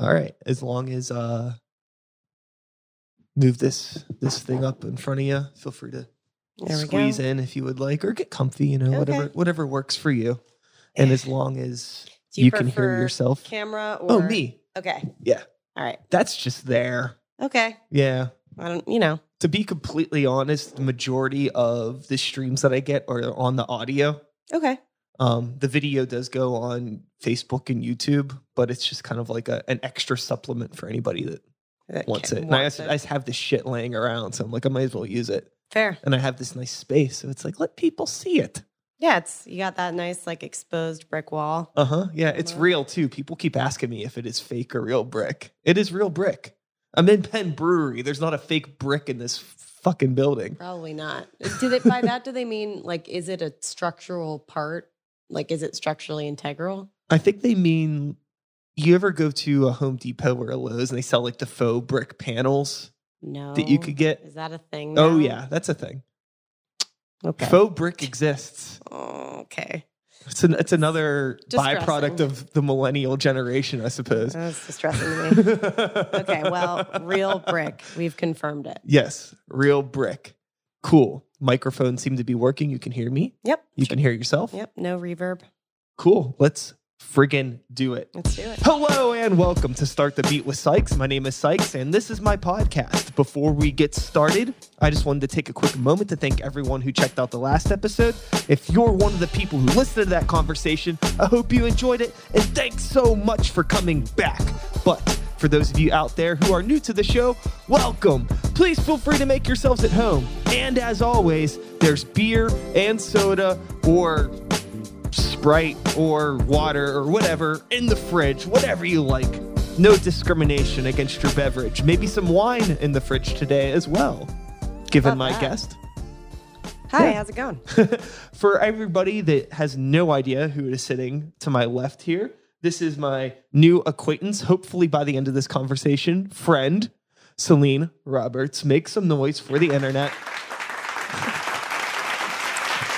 All right. As long as uh move this this thing up in front of you, feel free to There squeeze in if you would like or get comfy, you know, whatever Okay. whatever works for you. And as long as Do you, can hear yourself. Camera or Oh, me. Okay. Yeah. All right. That's just there. Okay. Yeah. I don't. You know. To be completely honest, the majority of the streams that I get are on the audio. Okay. Um, the video does go on Facebook and YouTube, but it's just kind of like a, an extra supplement for anybody that That wants it. And I, just, I just have this shit laying around, so I'm like, I might as well use it. Fair. And I have this nice space, so it's like, let people see it. Yeah. It's you got that nice like exposed brick wall. Uh huh. Yeah, it's real too. People keep asking me if it is fake or real brick. It is real brick. I'm in Penn Brewery. There's not a fake brick in this fucking building. Probably not. Do they by that do they mean like is it a structural part? Like is it structurally integral? I think they mean you ever go to a Home Depot or a Lowe's and they sell like the faux brick panels No. that you could get. Is that a thing? Oh yeah, that's a thing. Okay. Faux brick exists. Oh, okay. It's an, it's another byproduct of the millennial generation, I suppose. That's distressing to me. Okay, well, real brick. We've confirmed it. yes, real brick. Cool. Microphones seem to be working. You can hear me. Yep. You can hear yourself. Yep. No reverb. Cool. Let's friggin' do it. Let's do it. Hello and welcome to Start the Beat with Sykes. My name is Sykes and this is my podcast. Before we get started, I just wanted to take a quick moment to thank everyone who checked out the last episode. If you're one of the people who listened to that conversation, I hope you enjoyed it and thanks so much for coming back. But for those of you out there who are new to the show, welcome. Please feel free to make yourselves at home. And as always, there's beer and soda or Sprite or water or whatever in the fridge, whatever you like. No discrimination against your beverage. Maybe some wine in the fridge today as well, given About my that. guest. Hi, Yeah. how's it going? For everybody that has no idea who is sitting to my left here, this is my new acquaintance, hopefully by the end of this conversation, friend, Celine Roberts. Make some noise for the internet.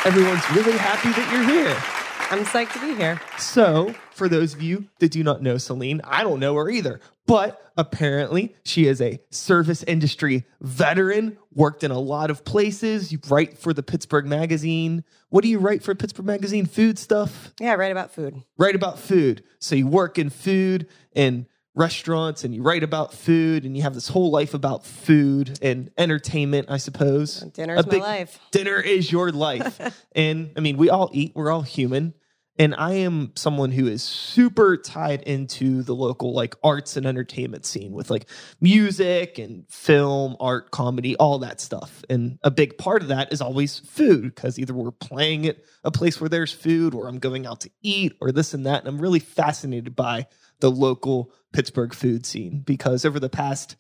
Everyone's really happy that you're here. I'm psyched to be here. So, for those of you that do not know Celine, I don't know her either. But apparently, she is a service industry veteran, worked in a lot of places. You write for the Pittsburgh Magazine. What do you write for Pittsburgh Magazine? Food stuff? Yeah, write about food. Write about food. So, you work in food and restaurants and you write about food and you have this whole life about food and entertainment, I suppose. Dinner's A my life. dinner is your life. and I mean, we all eat, we're all human. And I am someone who is super tied into the local like arts and entertainment scene with like music and film, art, comedy, all that stuff. And a big part of that is always food because either we're playing at a place where there's food or I'm going out to eat or this and that. And I'm really fascinated by the local Pittsburgh food scene because over the past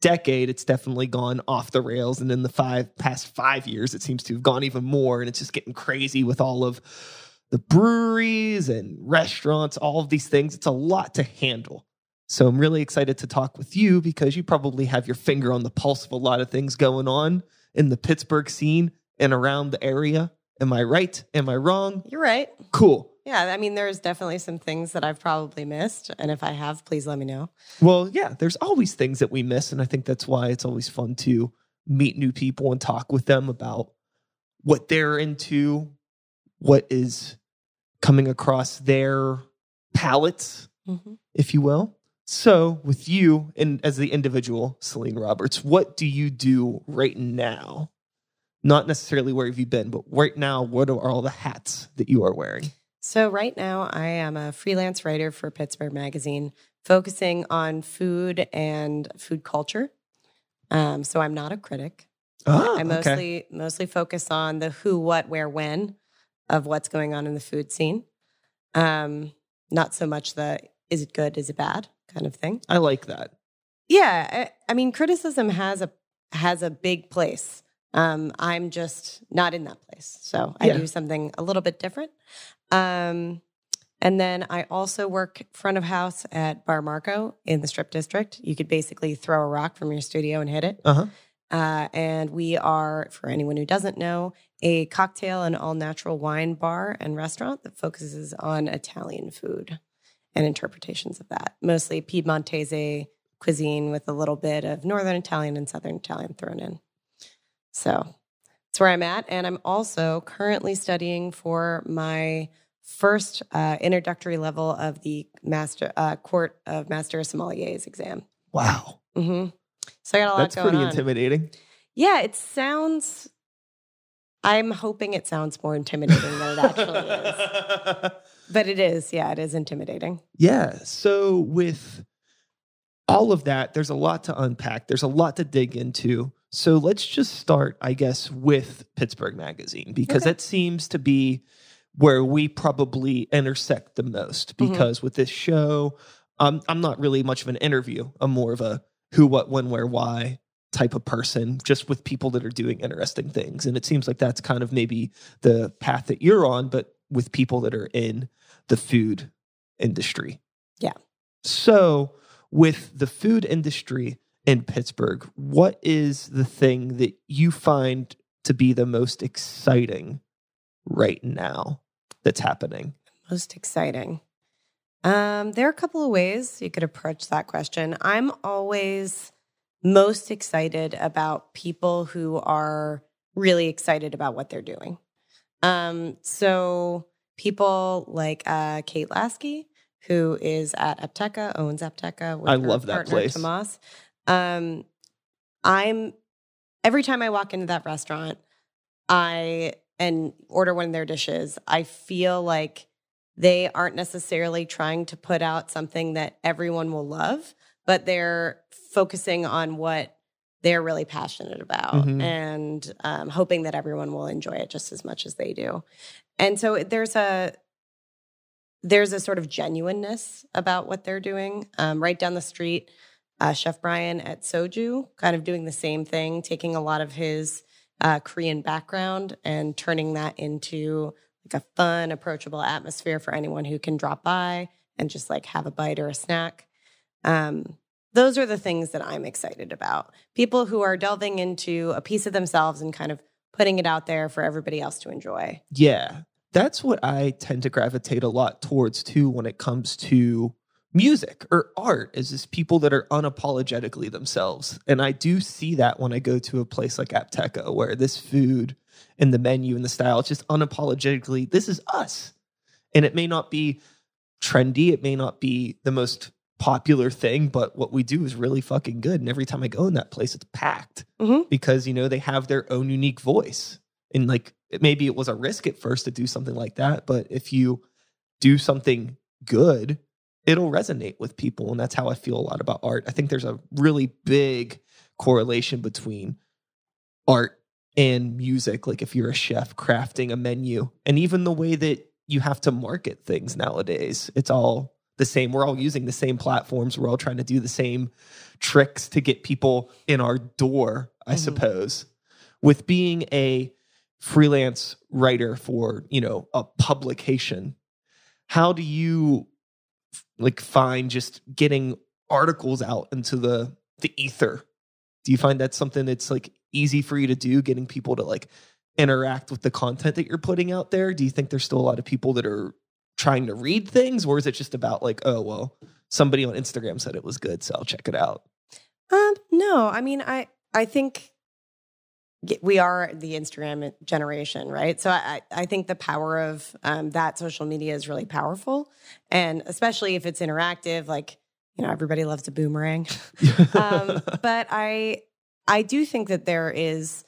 decade, it's definitely gone off the rails. And in the five past five years, it seems to have gone even more. And it's just getting crazy with all of the breweries and restaurants, all of these things. It's a lot to handle. So I'm really excited to talk with you because you probably have your finger on the pulse of a lot of things going on in the Pittsburgh scene and around the area. Am I right? Am I wrong? You're right. Cool. Yeah, I mean, there's definitely some things that I've probably missed. And if I have, please let me know. Well, yeah, there's always things that we miss. And I think that's why it's always fun to meet new people and talk with them about what they're into, what is coming across their palates, Mm-hmm. if you will. So, with you and as the individual, Celine Roberts, what do you do right now? Not necessarily where have you been, but right now, what are all the hats that you are wearing? So, right now, I am a freelance writer for Pittsburgh Magazine, focusing on food and food culture. Um, so, I'm not a critic. Ah, I okay. mostly mostly focus on the who, what, where, when of what's going on in the food scene. Um, not so much the is it good, is it bad kind of thing. I like that. Yeah, I, I mean, criticism has a has a big place. Um, I'm just not in that place, so I Yeah. do something a little bit different. Um, and then I also work front of house at Bar Marco in the Strip District. You could basically throw a rock from your studio and hit it. Uh huh. Uh, and we are, for anyone who doesn't know, a cocktail and all natural wine bar and restaurant that focuses on Italian food. and interpretations of that. Mostly Piedmontese cuisine with a little bit of Northern Italian and Southern Italian thrown in. So that's where I'm at. And I'm also currently studying for my first uh, introductory level of the master uh, court of master sommeliers exam. Wow. hmm So I got a lot That's going pretty on. intimidating. Yeah, it sounds. I'm hoping it sounds more intimidating than it actually is, but it is. Yeah, it is intimidating. Yeah. So with all of that, there's a lot to unpack. There's a lot to dig into. So let's just start, I guess, with Pittsburgh Magazine because Okay. that seems to be where we probably intersect the most. Mhm. Because with this show, um, I'm not really much of an interview. I'm more of a who, what, when, where, why type of person, just with people that are doing interesting things. And it seems like that's kind of maybe the path that you're on, but with people that are in the food industry. Yeah. So, with the food industry in Pittsburgh, what is the thing that you find to be the most exciting right now that's happening? Most exciting. Um, there are a couple of ways you could approach that question. I'm always most excited about people who are really excited about what they're doing. Um, so people like uh, Kate Lasky, who is at Apteka, owns Apteka. I love that place. Tomasz. Um, I'm every time I walk into that restaurant, I and order one of their dishes, I feel like they aren't necessarily trying to put out something that everyone will love, but they're focusing on what they're really passionate about Mhm. and um, hoping that everyone will enjoy it just as much as they do. And so there's a there's a sort of genuineness about what they're doing. Um, right down the street, uh, Chef Brian at Soju, kind of doing the same thing, taking a lot of his uh, Korean background and turning that into like a fun, approachable atmosphere for anyone who can drop by and just like have a bite or a snack. Um, those are the things that I'm excited about. People who are delving into a piece of themselves and kind of putting it out there for everybody else to enjoy. Yeah. That's what I tend to gravitate a lot towards too when it comes to music or art is just people that are unapologetically themselves. And I do see that when I go to a place like Apteka where this food and the menu and the style, it's just unapologetically, this is us. And it may not be trendy, it may not be the most popular thing, but what we do is really fucking good. And every time I go in that place, it's packed Mhm. because, you know, they have their own unique voice. And like maybe it was a risk at first to do something like that, but if you do something good, it'll resonate with people. And that's how I feel a lot about art. I think there's a really big correlation between art and music. Like if you're a chef crafting a menu, and even the way that you have to market things nowadays, it's all the same. We're all using the same platforms. We're all trying to do the same tricks to get people in our door, I Mhm. suppose. With being a freelance writer for, you know, a publication, how do you like find just getting articles out into the the ether? Do you find that's something that's like easy for you to do, getting people to like interact with the content that you're putting out there? Do you think there's still a lot of people that are trying to read things, or is it just about like, oh well, somebody on Instagram said it was good, so I'll check it out? Um, no, I mean, I I think we are the Instagram generation, right? So I I think the power of um, that social media is really powerful, and especially if it's interactive, like you know, everybody loves a boomerang. um, but I I do think that there is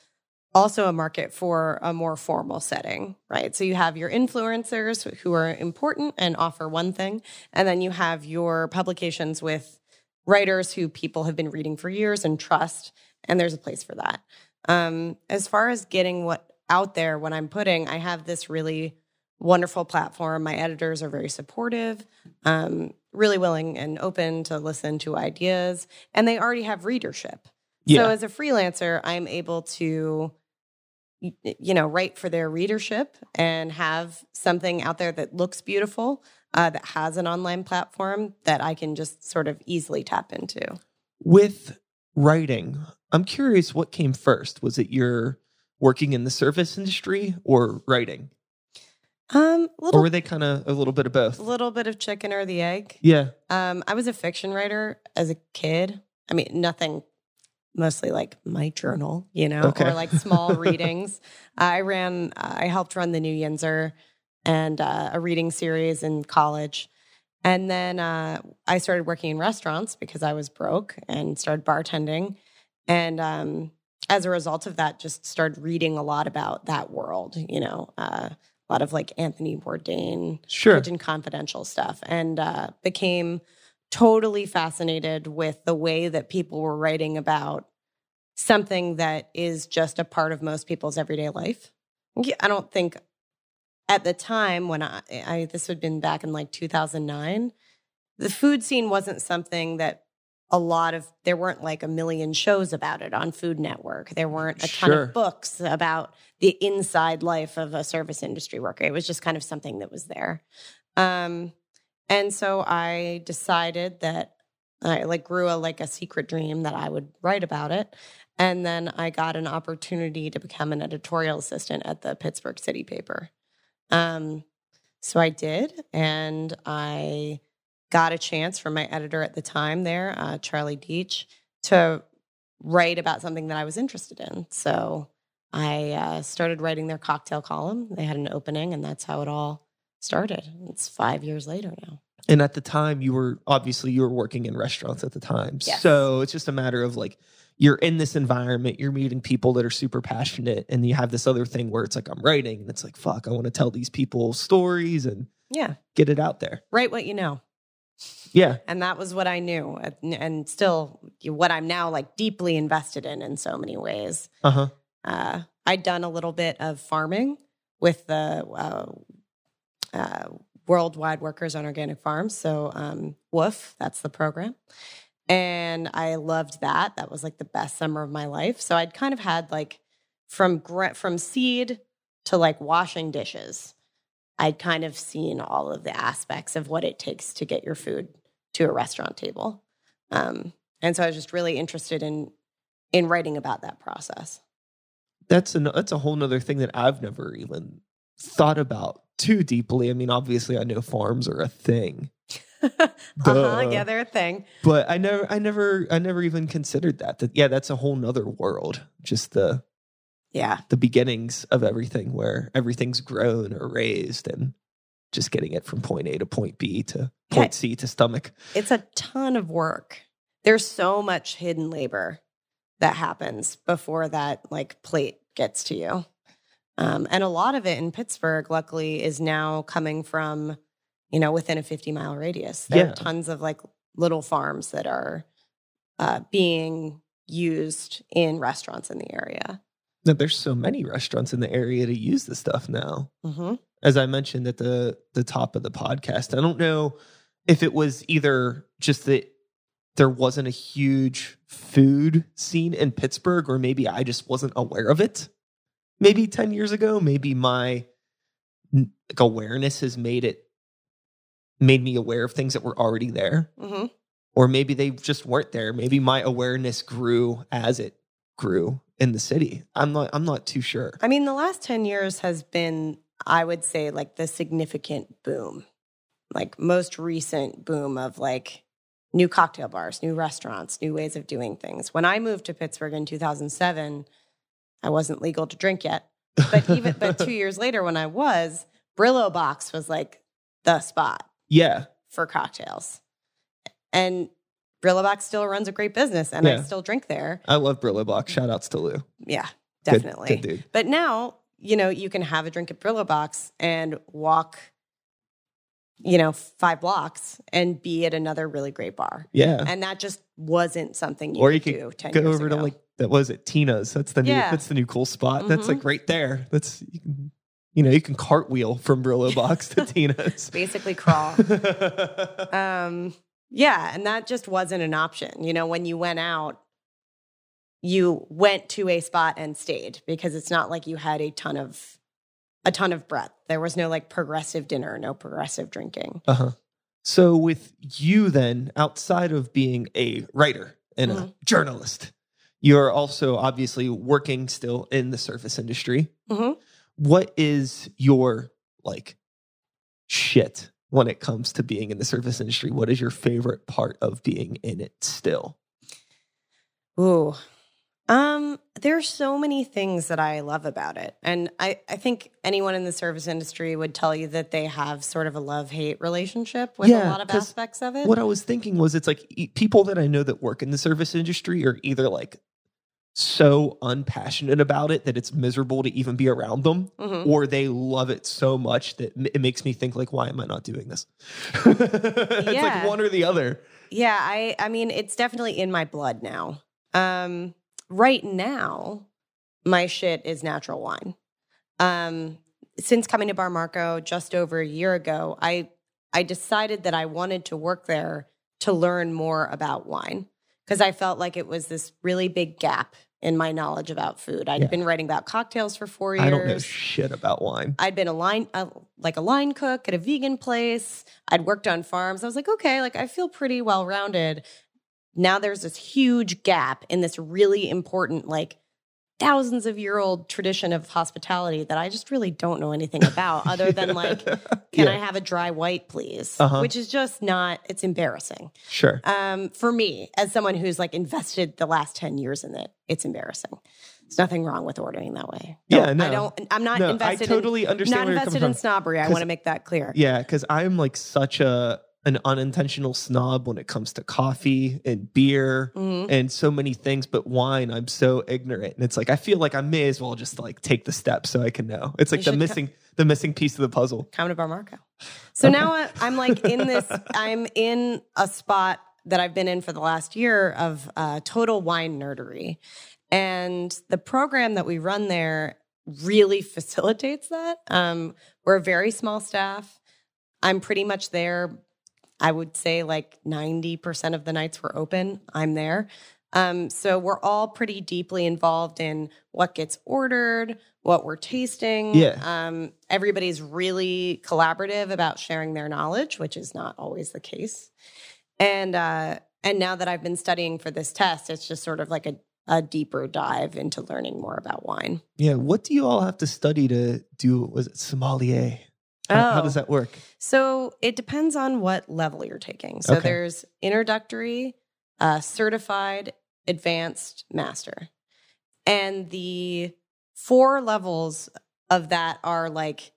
also a market for a more formal setting, right? So you have your influencers who are important and offer one thing, and then you have your publications with writers who people have been reading for years and trust, and there's a place for that. Um, as far as getting what out there, what I'm putting, I have this really wonderful platform. My editors are very supportive, um, really willing and open to listen to ideas, and they already have readership. Yeah. So as a freelancer, I'm able to you know write for their readership and have something out there that looks beautiful uh, that has an online platform that i can just sort of easily tap into With writing, I'm curious what came first. Was it your working in the service industry or writing? Um, or were they kind of a little bit of both? A little bit of chicken or the egg. Yeah. Um, I was a fiction writer as a kid. I mean, nothing, mostly like my journal, you know, Okay. or like small readings. I ran, I helped run the New Yinzer and uh, a reading series in college. And then uh, I started working in restaurants because I was broke and started bartending. And um, as a result of that, just started reading a lot about that world, you know, uh, a lot of like Anthony Bourdain, Sure. Kitchen Confidential stuff, and uh, became totally fascinated with the way that people were writing about something that is just a part of most people's everyday life. I don't think at the time when I, I this had been back in like 2009, the food scene wasn't something that a lot of there weren't like a million shows about it on Food Network. There weren't a ton Sure. of books about the inside life of a service industry worker. It was just kind of something that was there. Um, and so I decided that I like grew a like a secret dream that I would write about it. And then I got an opportunity to become an editorial assistant at the Pittsburgh City paper. Um, so I did, and I got a chance from my editor at the time there, uh, Charlie Deitch, to write about something that I was interested in. So I uh, started writing their cocktail column. They had an opening, and that's how it all started. It's five years later now. And at the time, you were obviously you were working in restaurants at the time, Yes. so it's just a matter of like you're in this environment, you're meeting people that are super passionate, and you have this other thing where it's like I'm writing, and it's like fuck, I want to tell these people stories and Yeah, get it out there. write what you know. Yeah, And that was what I knew, and- and still what I'm now like deeply invested in in so many ways. uh huh. Uh, I'd done a little bit of farming with the uh, uh, Worldwide Workers on Organic Farms. So, um, WWOOF, that's the program. And I loved that. That was like the best summer of my life. So I'd kind of had like from from seed to like washing dishes. I'd kind of seen all of the aspects of what it takes to get your food to a restaurant table. Um, and so I was just really interested in in writing about that process. That's a that's a whole nother thing that I've never even thought about too deeply. I mean, obviously, I know farms are a thing, uh-huh, Duh. yeah, they're a thing. but I never, I never, I never even considered that. That yeah, that's a whole nother world. Just the Yeah. the beginnings of everything where everything's grown or raised and just getting it from point A to point B to point C to stomach. It's a ton of work. There's so much hidden labor that happens before that like plate gets to you. Um, and a lot of it in Pittsburgh, luckily, is now coming from, you know, within a 50 mile radius. There Yeah. are tons of like little farms that are uh, being used in restaurants in the area. Now, there's so many restaurants in the area to use this stuff now. hmm As I mentioned at the the top of the podcast, I don't know if it was either just that there wasn't a huge food scene in Pittsburgh, or maybe I just wasn't aware of it. Maybe ten years ago, maybe my like awareness has made it made me aware of things that were already there. hmm or maybe they just weren't there. Maybe my awareness grew as it grew in the city. I'm not I'm not too sure. I mean, the last 10 years has been, I would say, like the significant boom, like most recent boom of like new cocktail bars, new restaurants, new ways of doing things. When I moved to Pittsburgh in 2007, I wasn't legal to drink yet. But even, but two years later, when I was, Brillobox was like the spot yeah, for cocktails. And Brillobox still runs a great business and I still drink there. I love Brillobox. Shout outs to Lou. Yeah, definitely. good dude. But now, you know, you can have a drink at Brillobox and walk, you know, five blocks and be at another really great bar. Yeah, And that just wasn't something you or could you do 10 go years over ago. to like that was it Tina's. That's the new Yeah. that's the new cool spot. That's Mhm. like right there. That's you, can, you know you can cartwheel from Brillobox to Tina's. basically crawl. um, yeah. And that just wasn't an option. You know, when you went out, you went to a spot and stayed because it's not like you had a ton of a ton of breadth. There was no like progressive dinner, no progressive drinking. Uh huh. So with you then, outside of being a writer and a Mhm. journalist, you're also obviously working still in the service industry. Mhm. What is your like shit when it comes to being in the service industry? What is your favorite part of being in it still? Ooh. Um, there's so many things that I love about it. And I, I think anyone in the service industry would tell you that they have sort of a love hate relationship with a lot of aspects of it. What I was thinking was it's like e- people that I know that work in the service industry are either like so unpassionate about it that it's miserable to even be around them Mhm. or they love it so much that it makes me think like why am I not doing this? it's like one or the other. Yeah, I I mean it's definitely in my blood now. Um right now my shit is natural wine. Um since coming to Bar Marco just over a year ago, I I decided that I wanted to work there to learn more about wine because I felt like it was this really big gap in my knowledge about food. I'd Yeah. been writing about cocktails for 4 years. I don't know shit about wine. I'd been a line, uh, like a line cook at a vegan place. I'd worked on farms. I was like, okay, like I feel pretty well rounded. Now there's this huge gap in this really important, like thousands of year old tradition of hospitality that I just really don't know anything about, other than like, can Yeah, I have a dry white, please? Uh-huh. Which is just not. It's embarrassing. sure. Um, for me, as someone who's like invested the last 10 years in it, it's embarrassing. There's nothing wrong with ordering that way. Yeah, no. I don't, I'm not No, I totally in, understand not invested in from. snobbery. I want to make that clear. Yeah, because I'm like such a an unintentional snob when it comes to coffee and beer Mhm. and so many things, but wine, I'm so ignorant. And it's like I feel like I may as well just like take the steps so I can know. It's like You the co- missing the missing piece of the puzzle. Come to Bar Marco. So Okay. now I- I'm like in this, I'm in a spot that I've been in for the last year of uh, total wine nerdery. And the program that we run there really facilitates that. Um, we're a very small staff. I'm pretty much there. I would say like 90% of the nights we're open, I'm there. Um, so we're all pretty deeply involved in what gets ordered, what we're tasting. Yeah. Um, everybody's really collaborative about sharing their knowledge, which is not always the case. And uh, and now that I've been studying for this test, it's just sort of like a, a deeper dive into learning more about wine. Yeah. What do you all have to study to do? Was it sommelier? How, how Oh. does that work? So it depends on what level you're taking. So Okay. there's introductory, uh, certified, advanced, master. And the four levels of that are like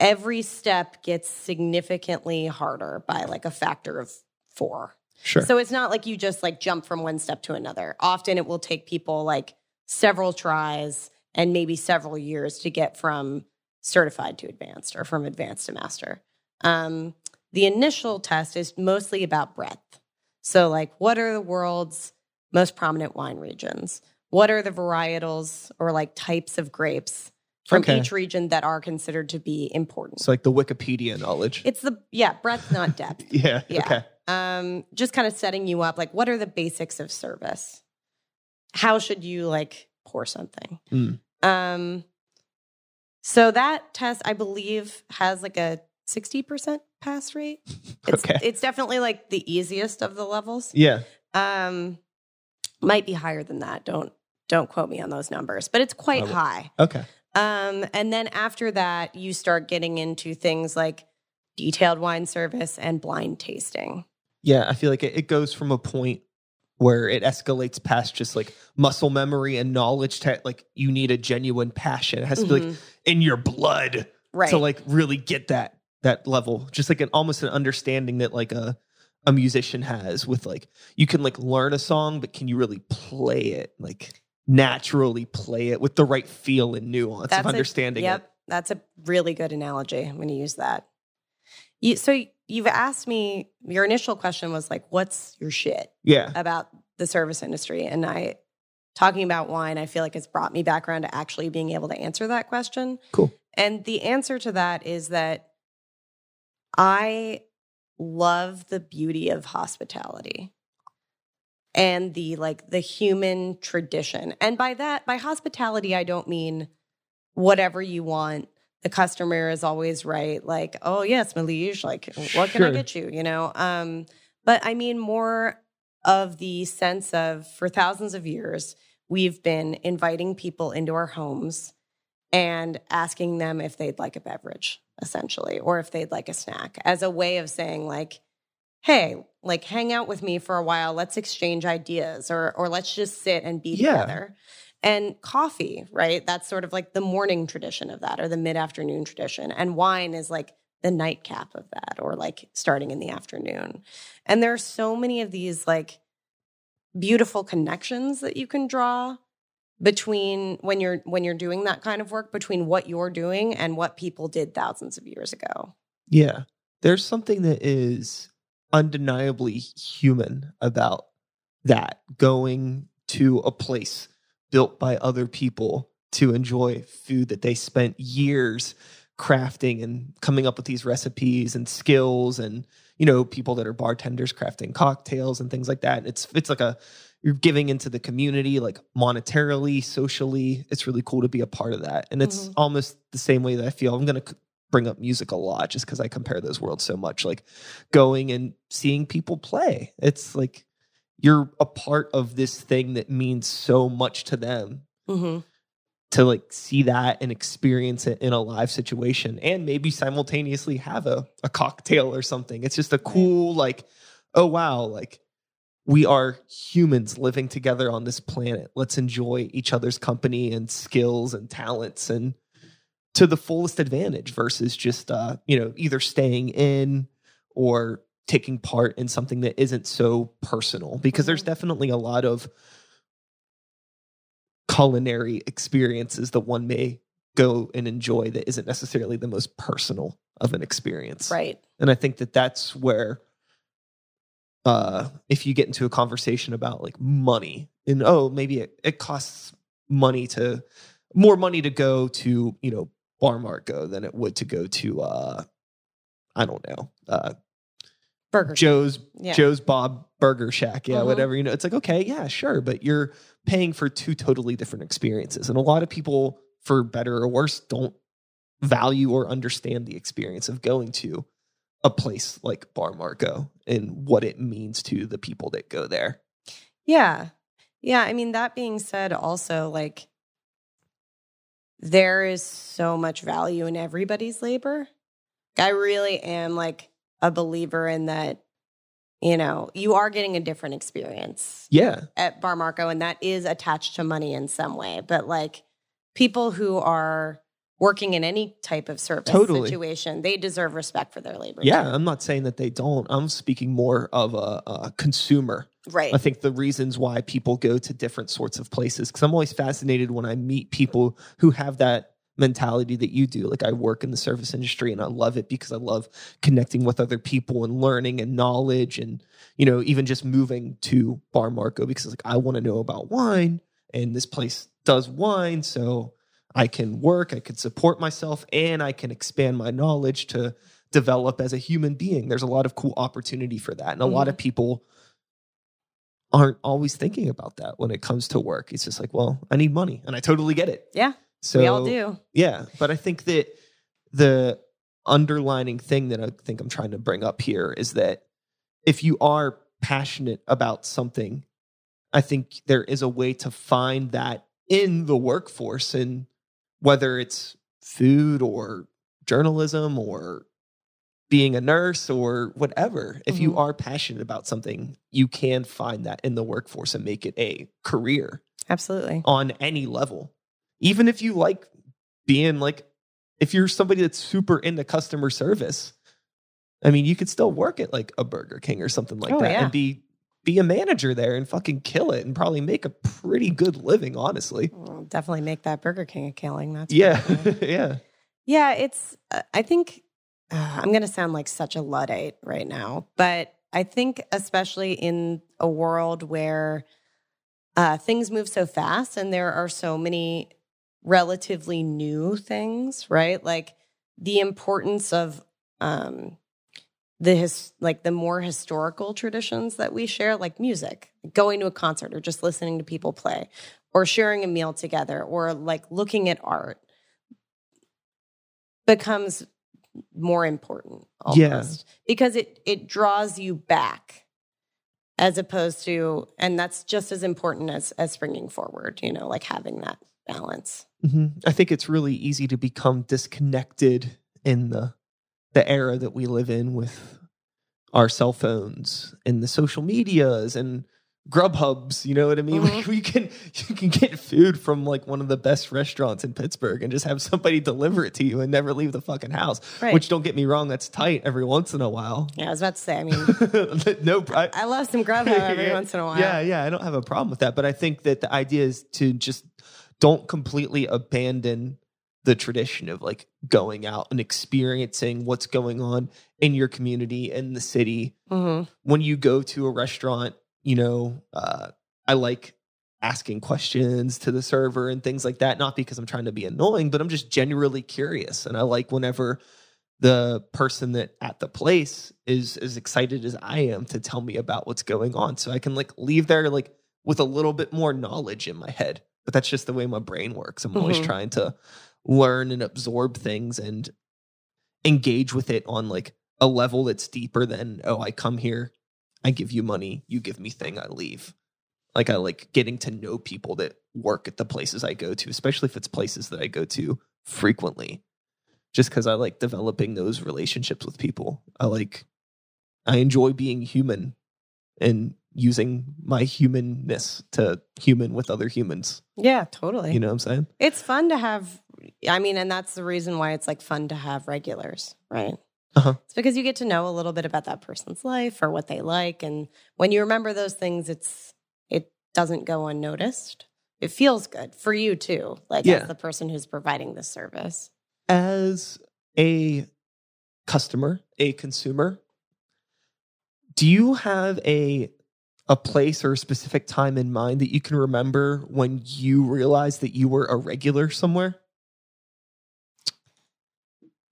every step gets significantly harder by like a factor of four. Sure. So it's not like you just like jump from one step to another. Often it will take people like several tries and maybe several years to get from certified to advanced or from advanced to master. Um, the initial test is mostly about breadth. So, like, what are the world's most prominent wine regions? What are the varietals or like types of grapes from Okay. each region that are considered to be important? it's like the Wikipedia knowledge. it's the, yeah, breadth, not depth yeah. Yeah. Okay. um, just kind of setting you up like what are the basics of service how should you like pour something Mm. um so that test i believe has like a 60% pass rate it's, Okay. it's definitely like the easiest of the levels Yeah. um might be higher than that don't don't quote me on those numbers but it's quite will. high Okay. um, and then after that, you start getting into things like detailed wine service and blind tasting. Yeah, I feel like it, it goes from a point where it escalates past just like muscle memory and knowledge to like you need a genuine passion. It has to be like Mhm. in your blood right. to like really get that that level. Just like an almost an understanding that like a a musician has with like you can like learn a song, but can you really play it like naturally play it with the right feel and nuance of a- understanding yep, it? that's a really good analogy. I'm going to use that. You, so you've asked me. Your initial question was like, "What's your shit Yeah. about the service industry?" And I, talking about wine, I feel like it's brought me back around to actually being able to answer that question. Cool. And the answer to that is that I love the beauty of hospitality and the like the human tradition. And by that, by hospitality, I don't mean whatever you want. The customer is always right. Like, oh yes, Malige, like what can I get you? You know? Um, but I mean more of the sense of for thousands of years, we've been inviting people into our homes and asking them if they'd like a beverage. essentially, or if they'd like a snack as a way of saying, like, hey, like hang out with me for a while. Let's exchange ideas or or let's just sit and be Yeah. together. And coffee, right? That's sort of like the morning tradition of that or the mid-afternoon tradition. And wine is like the nightcap of that or like starting in the afternoon. And there are so many of these like beautiful connections that you can draw between when you're when you're doing that kind of work between what you're doing and what people did thousands of years ago. Yeah. There's something that is undeniably human about that going to a place built by other people to enjoy food that they spent years crafting and coming up with these recipes and skills and you know people that are bartenders crafting cocktails and things like that. It's it's like a you're giving into the community like monetarily socially. It's really cool to be a part of that. And it's Mhm. almost the same way that i feel. I'm going to bring up music a lot just because i compare those worlds so much like going and seeing people play. It's like you're a part of this thing that means so much to them Mm-hmm. to like see that and experience it in a live situation and maybe simultaneously have a, a cocktail or something. It's just a cool, like, oh wow, like we are humans living together on this planet. Let's enjoy each other's company and skills and talents and to the fullest advantage versus just uh, you know, either staying in or taking part in something that isn't so personal. Because there's Mhm. definitely a lot of culinary experiences that one may go and enjoy that isn't necessarily the most personal of an experience. Right. And I think that that's where uh if you get into a conversation about like money and oh maybe it, it costs money to more money to go to, you know, Bar Marco than it would to go to uh I don't know. Uh Burger. Joe's Yeah. Joe's Bob Burger Shack, yeah, Mhm. whatever. You know, it's like okay, yeah, sure, but you're paying for two totally different experiences, and a lot of people, for better or worse, don't value or understand the experience of going to a place like Bar Marco and what it means to the people that go there. Yeah. Yeah. I mean, that being said, also, like, there is so much value in everybody's labor. I really am like a believer in that, you know, you are getting a different experience Yeah, at Bar Marco, and that is attached to money in some way. But like people who are working in any type of service Totally. situation, they deserve respect for their labor. yeah. too. I'm not saying that they don't. I'm speaking more of a, a consumer Right. I think the reasons why people go to different sorts of places, because I'm always fascinated when I meet people who have that mentality that you do. Like I work in the service industry and I love it because I love connecting with other people and learning and knowledge and, you know, even just moving to Bar Marco because like I want to know about wine and this place does wine. So I can work, I can support myself, and I can expand my knowledge to develop as a human being. There's a lot of cool opportunity for that. And a lot of mm-hmm. people aren't always thinking about that when it comes to work. It's just like, well, I need money, and I totally get it. yeah. So we all do. yeah, but I think that the underlining thing that I think I'm trying to bring up here is that if you are passionate about something, I think there is a way to find that in the workforce and whether it's food or journalism or being a nurse or whatever. If you Mhm. are passionate about something, you can find that in the workforce and make it a career Absolutely. on any level. Even if you like being like, if you're somebody that's super into customer service, I mean, you could still work at like a Burger King or something like Oh, that yeah. and be be a manager there and fucking kill it and probably make a pretty good living, honestly. We'll definitely make that Burger King a killing. That's Yeah, yeah, Yeah, it's, uh, I think, uh, I'm going to sound like such a Luddite right now, but I think, especially in a world where uh, things move so fast and there are so many relatively new things, right? Like the importance of, um, the his like the more historical traditions that we share like music going to a concert or just listening to people play or sharing a meal together or like looking at art becomes more important almost Yeah. because it it draws you back as opposed to and that's just as important as as springing forward you know like having that balance Mhm. I think it's really easy to become disconnected in the the era that we live in with our cell phones and the social medias and Grubhubs, you know what I mean? Mhm. Like we can you can get food from like one of the best restaurants in Pittsburgh and just have somebody deliver it to you and never leave the fucking house. Right. Which don't get me wrong, that's tight every once in a while. yeah, I was about to say. I mean, no, I, I love some Grubhub every Yeah. once in a while. Yeah, yeah, I don't have a problem with that, but I think that the idea is to just don't completely abandon the tradition of like going out and experiencing what's going on in your community in the city. hmm When you go to a restaurant, you know, uh, I like asking questions to the server and things like that, not because I'm trying to be annoying, but I'm just genuinely curious. And I like whenever the person that at the place is as excited as I am to tell me about what's going on. So I can like leave there like with a little bit more knowledge in my head. But that's just the way my brain works. I'm always Mhm. trying to learn and absorb things and engage with it on like a level that's deeper than, oh, I come here, I give you money, you give me thing, I leave. Like I like getting to know people that work at the places I go to, especially if it's places that I go to frequently. Just because I like developing those relationships with people. I like I enjoy being human and using my humanness to human with other humans. Yeah, totally. You know what I'm saying? It's fun to have. I mean, and that's the reason why it's like fun to have regulars, right? Uh-huh. It's because you get to know a little bit about that person's life or what they like, and when you remember those things, it's it doesn't go unnoticed. It feels good for you too, like Yeah. as the person who's providing the service. As a customer, a consumer, do you have a a place or a specific time in mind that you can remember when you realized that you were a regular somewhere?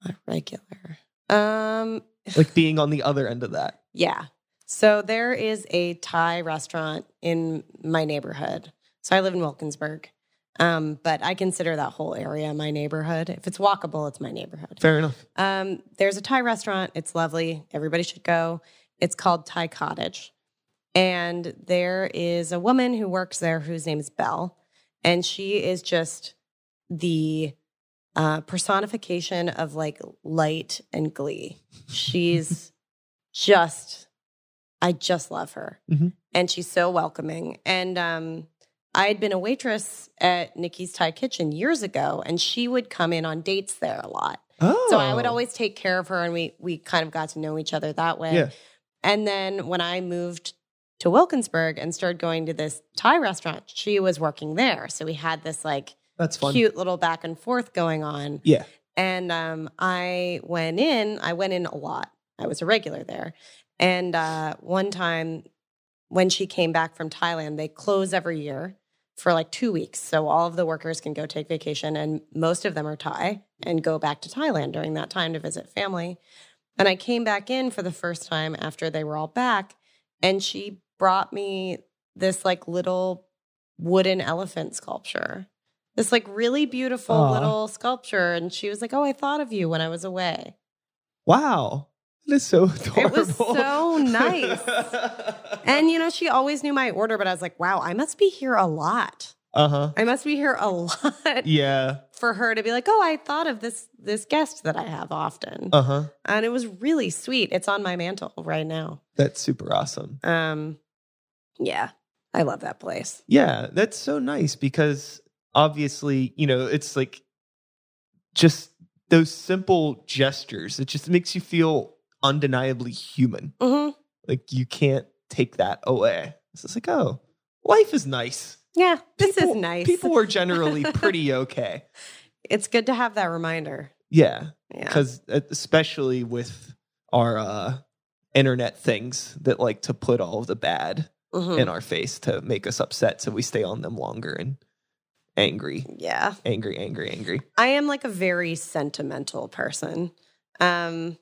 A regular. Um, Like being on the other end of that. Yeah. So there is a Thai restaurant in my neighborhood. So I live in Wilkinsburg. Um, but I consider that whole area my neighborhood. If it's walkable, it's my neighborhood. Fair enough. Um, there's a Thai restaurant. It's lovely. Everybody should go. It's called Thai Cottage. And there is a woman who works there whose name is Belle. And she is just the uh, personification of like light and glee. She's just, I just love her. Mhm. And she's so welcoming. And um, I had been a waitress at Nicky's Thai Kitchen years ago, and she would come in on dates there a lot. Oh. So I would always take care of her, and we we kind of got to know each other that way. Yeah. And then when I moved to Wilkinsburg and started going to this Thai restaurant, she was working there. So we had this like That's fun. cute little back and forth going on. Yeah. And um, I went in. I went in a lot. I was a regular there. And uh, one time when she came back from Thailand, they close every year for like two weeks. So all of the workers can go take vacation, and most of them are Thai and go back to Thailand during that time to visit family. And I came back in for the first time after they were all back, and she brought me this like little wooden elephant sculpture. This like really beautiful Aw. little sculpture. And she was like, Oh, I thought of you when I was away. Wow. That is so adorable. It was so nice. And you know, she always knew my order, but I was like, wow, I must be here a lot. uh-huh. I must be here a lot Yeah. for her to be like, oh, I thought of this this guest that I have often. Uh-huh. and it was really sweet. It's on my mantle right now. That's super awesome. Um yeah. I love that place. Yeah, that's so nice because obviously, you know, it's like just those simple gestures. It just makes you feel undeniably human. hmm Like you can't take that away. It's just like, oh, life is nice. Yeah, this People- is nice. People are generally pretty okay. it's good to have that reminder. Yeah, Yeah. because especially with our uh, internet things that like to put all of the bad Mhm. in our face to make us upset, so we stay on them longer and angry, Yeah. angry, angry, angry. I am like a very sentimental person. Um,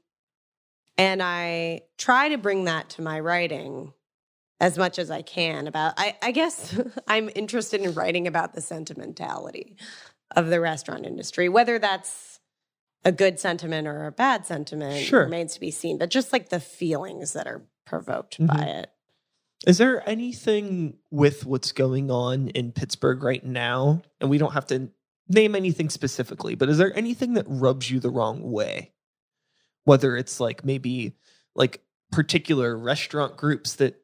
and I try to bring that to my writing as much as I can about I, I guess I'm interested in writing about the sentimentality of the restaurant industry, whether that's a good sentiment or a bad sentiment Sure. remains to be seen, but just like the feelings that are provoked Mhm. by it. Is there anything with what's going on in Pittsburgh right now? And we don't have to name anything specifically, but is there anything that rubs you the wrong way whether it's like maybe like particular restaurant groups that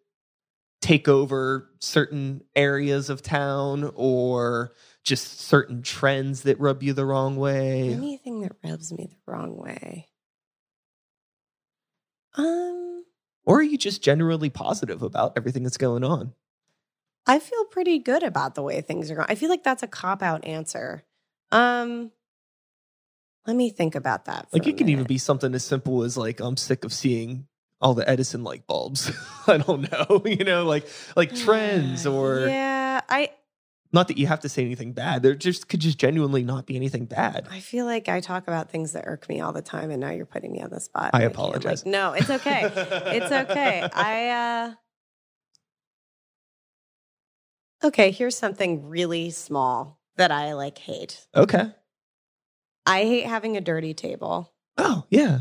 take over certain areas of town or just certain trends that rub you the wrong way. Anything that rubs me the wrong way. Um, Or are you just generally positive about everything that's going on? I feel pretty good about the way things are going. I feel like that's a cop out answer. Um, let me think about that. For Like it can even be something as simple as like I'm sick of seeing all the Edison light bulbs. I don't know, you know, like like trends or yeah. I not that you have to say anything bad. There just could just genuinely not be anything bad. I feel like I talk about things that irk me all the time, and now you're putting me on the spot. I apologize. like, no, it's okay. it's okay. I uh Okay, here's something really small that I like hate. Okay. I hate having a dirty table. Oh, yeah.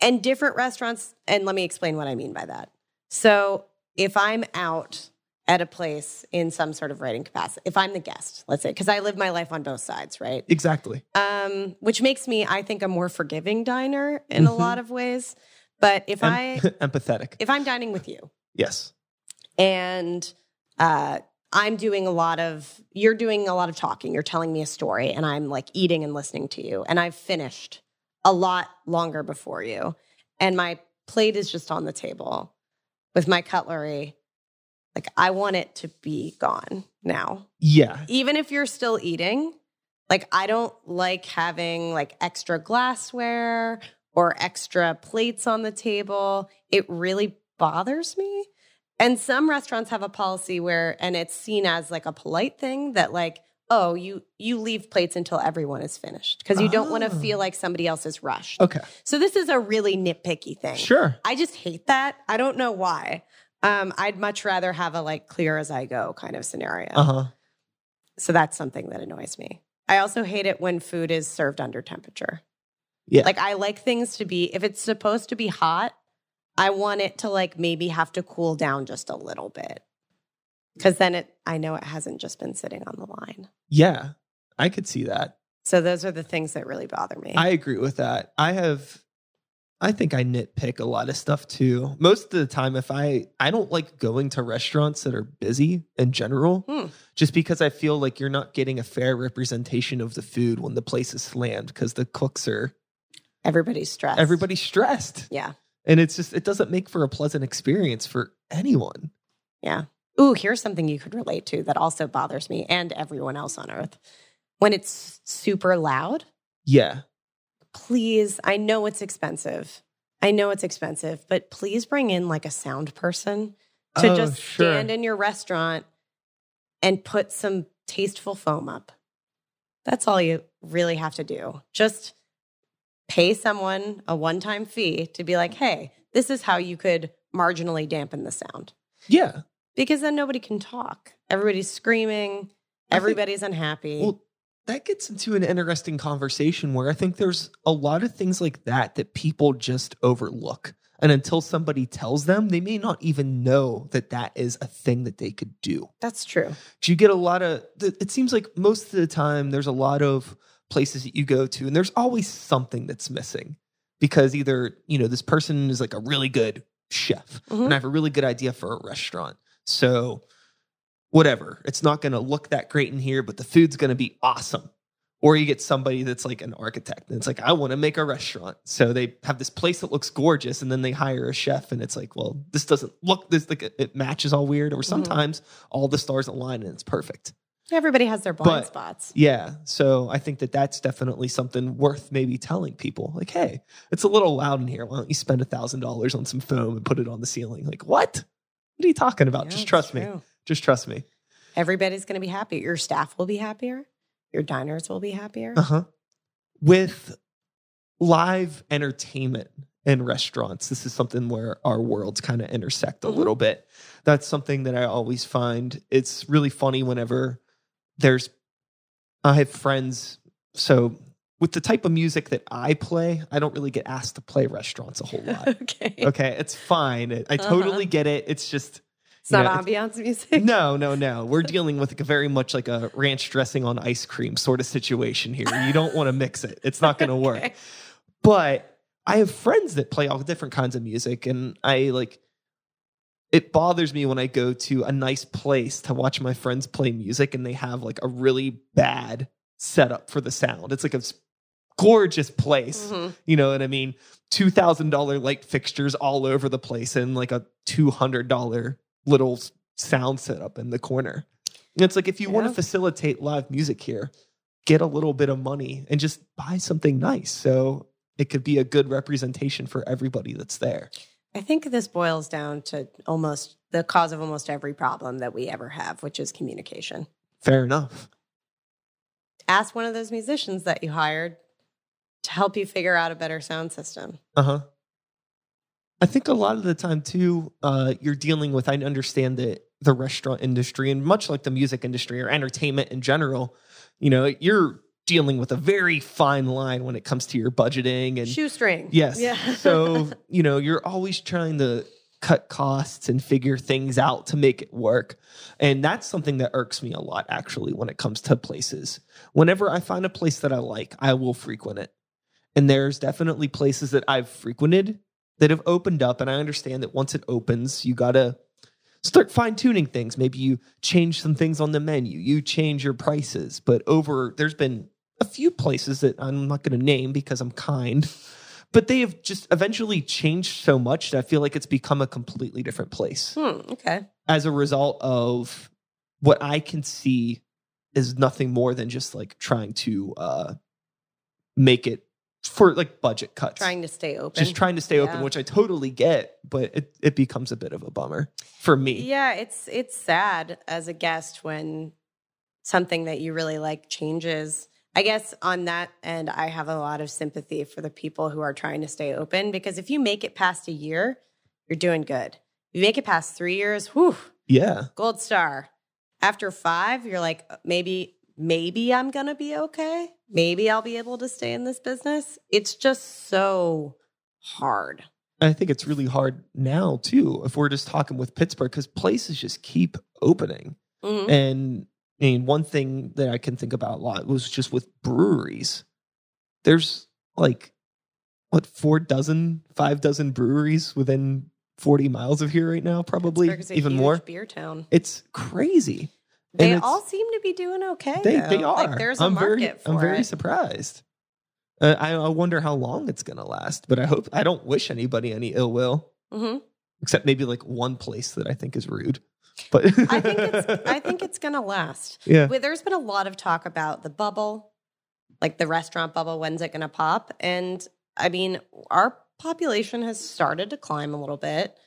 And different restaurants and let me explain what I mean by that. So, if I'm out at a place in some sort of writing capacity, if I'm the guest, let's say, because I live my life on both sides, right? Exactly. um, which makes me, I think, a more forgiving diner in a Mhm. lot of ways. But if Em- I empathetic. if I'm dining with you yes. and uh, I'm doing a lot of, you're doing a lot of talking, you're telling me a story, and I'm like eating and listening to you, and I've finished a lot longer before you, and my plate is just on the table with my cutlery. Like I want it to be gone now Yeah. even if you're still eating, like I don't like having like extra glassware or extra plates on the table. It really bothers me. And some restaurants have a policy where and it's seen as like a polite thing that like oh, you you leave plates until everyone is finished because you don't want to Oh. feel like somebody else is rushed. Okay. So this is a really nitpicky thing. Sure. I just hate that. I don't know why. Um, I'd much rather have a like clear as I go kind of scenario. Uh huh. So that's something that annoys me. I also hate it when food is served under temperature. Yeah. Like I like things to be if it's supposed to be hot, I want it to like maybe have to cool down just a little bit. Cuz then it I know it hasn't just been sitting on the line. Yeah. I could see that. So those are the things that really bother me. I agree with that. I have I think I nitpick a lot of stuff too. Most of the time if I I don't like going to restaurants that are busy in general Hmm. just because I feel like you're not getting a fair representation of the food when the place is slammed because the cooks are Everybody's stressed. everybody's stressed. Yeah. And it's just it doesn't make for a pleasant experience for anyone. Yeah. Ooh, here's something you could relate to that also bothers me and everyone else on earth. When it's super loud, Yeah. Please, I know it's expensive. I know it's expensive, but please bring in like a sound person to Oh, just sure. stand in your restaurant and put some tasteful foam up. That's all you really have to do. Just pay someone a one time fee to be like, hey, this is how you could marginally dampen the sound. Yeah. Because then nobody can talk. Everybody's screaming, everybody's unhappy. Well, that gets into an interesting conversation where I think there's a lot of things like that that people just overlook. And until somebody tells them, they may not even know that that is a thing that they could do. That's true. you get a lot of, it seems like most of the time there's a lot of places that you go to and there's always something that's missing because either, you know, this person is like a really good chef Mhm. and I have a really good idea for a restaurant. So, whatever, it's not going to look that great in here, but the food's going to be awesome. Or you get somebody that's like an architect and it's like, I want to make a restaurant. So they have this place that looks gorgeous and then they hire a chef and it's like, well, this doesn't look this like it, matches all weird. Or mm-hmm. sometimes all the stars align and it's perfect. Everybody has their blind But- spots. Yeah. So I think that that's definitely something worth maybe telling people like, hey, it's a little loud in here. Why don't you spend a thousand dollars on some foam and put it on the ceiling? Like, what? What are you talking about? Yeah, Just trust me. Just trust me. Everybody's going to be happy. Your staff will be happier. Your diners will be happier. Uh huh. With live entertainment in restaurants, this is something where our worlds kind of intersect a Mhm. little bit. That's something that I always find it's really funny whenever there's, I have friends. So, with the type of music that I play, I don't really get asked to play restaurants a whole lot. okay. Okay, it's fine. I Uh-huh. totally get it. It's just It's not ambiance music. no, no, no. We're dealing with like a very much like a ranch dressing on ice cream sort of situation here. You don't want to mix it. It's not going to work. Okay. But I have friends that play all different kinds of music, and I like it bothers me when I go to a nice place to watch my friends play music and they have like a really bad setup for the sound. It's like a gorgeous place. Mhm. You know what I mean? $2,000 light fixtures all over the place and like a $200 little sound setup in the corner. And it's like if you want to facilitate live music here, get a little bit of money and just buy something nice. So it could be a good representation for everybody that's there. I think this boils down to almost the cause of almost every problem that we ever have, which is communication. Fair enough. Ask one of those musicians that you hired to help you figure out a better sound system. Uh huh. I think a lot of the time too, uh, you're dealing with. I understand that the restaurant industry and much like the music industry or entertainment in general, you know, you're dealing with a very fine line when it comes to your budgeting and Shoestring. yes. Yeah. so you know, you're always trying to cut costs and figure things out to make it work. And that's something that irks me a lot actually when it comes to places. Whenever I find a place that I like, I will frequent it. And there's definitely places that I've frequented that have opened up and I understand that once it opens, you got to start fine tuning things. Maybe you change some things on the menu, you change your prices, but over there's been a few places that I'm not going to name because I'm kind but they have just eventually changed so much that I feel like it's become a completely different place Hmm, okay. as a result of what I can see is nothing more than just like trying to uh, make it for like budget cuts. Trying to stay open. just trying to stay open, which I totally get, but it, it becomes a bit of a bummer for me. Yeah, it's it's sad as a guest when something that you really like changes. I guess on that end, I have a lot of sympathy for the people who are trying to stay open because if you make it past a year, you're doing good. You make it past three years, whew, Yeah. gold star. After five, you're like, uh, maybe, maybe I'm gonna be okay. Maybe I'll be able to stay in this business. It's just so hard. I think it's really hard now too, if we're just talking with Pittsburgh, because places just keep opening. Mhm. And I mean, one thing that I can think about a lot was just with breweries. There's like what four dozen, five dozen breweries within 40 miles of here right now, probably even more. beer town. It's crazy. They all seem to be doing okay. They they are. Like there's a I'm market very, for I'm very it. surprised. Uh, I, I wonder how long it's gonna last, but I hope I don't wish anybody any ill will, hmm except maybe like one place that I think is rude. But I think it's I think it's gonna last. yeah, But There's been a lot of talk about the bubble, like the restaurant bubble. When's it gonna pop? And I mean, our population has started to climb a little bit.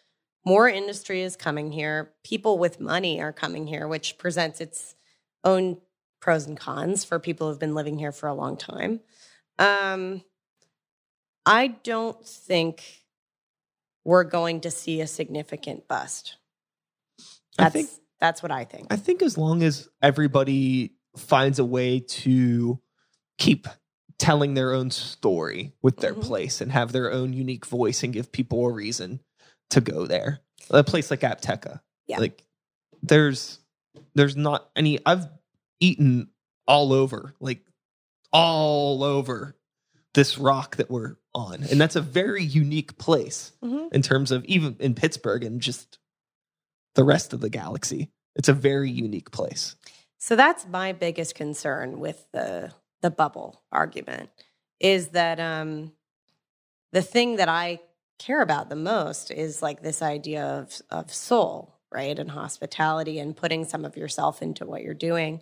More industry is coming here. People with money are coming here, which presents its own pros and cons for people who've been living here for a long time. Um, I don't think we're going to see a significant bust. I think that's what I think. I think as long as everybody finds a way to keep telling their own story with their Mhm. place and have their own unique voice and give people a reason to go there. A place like Apteka. Yeah. Like there's there's not any I've eaten all over, like all over this rock that we're on. And that's a very unique place Mhm. in terms of even in Pittsburgh and just the rest of the galaxy. It's a very unique place. So that's my biggest concern with the the bubble argument is that um the thing that I care about the most is like this idea of of soul, right? And hospitality and putting some of yourself into what you're doing.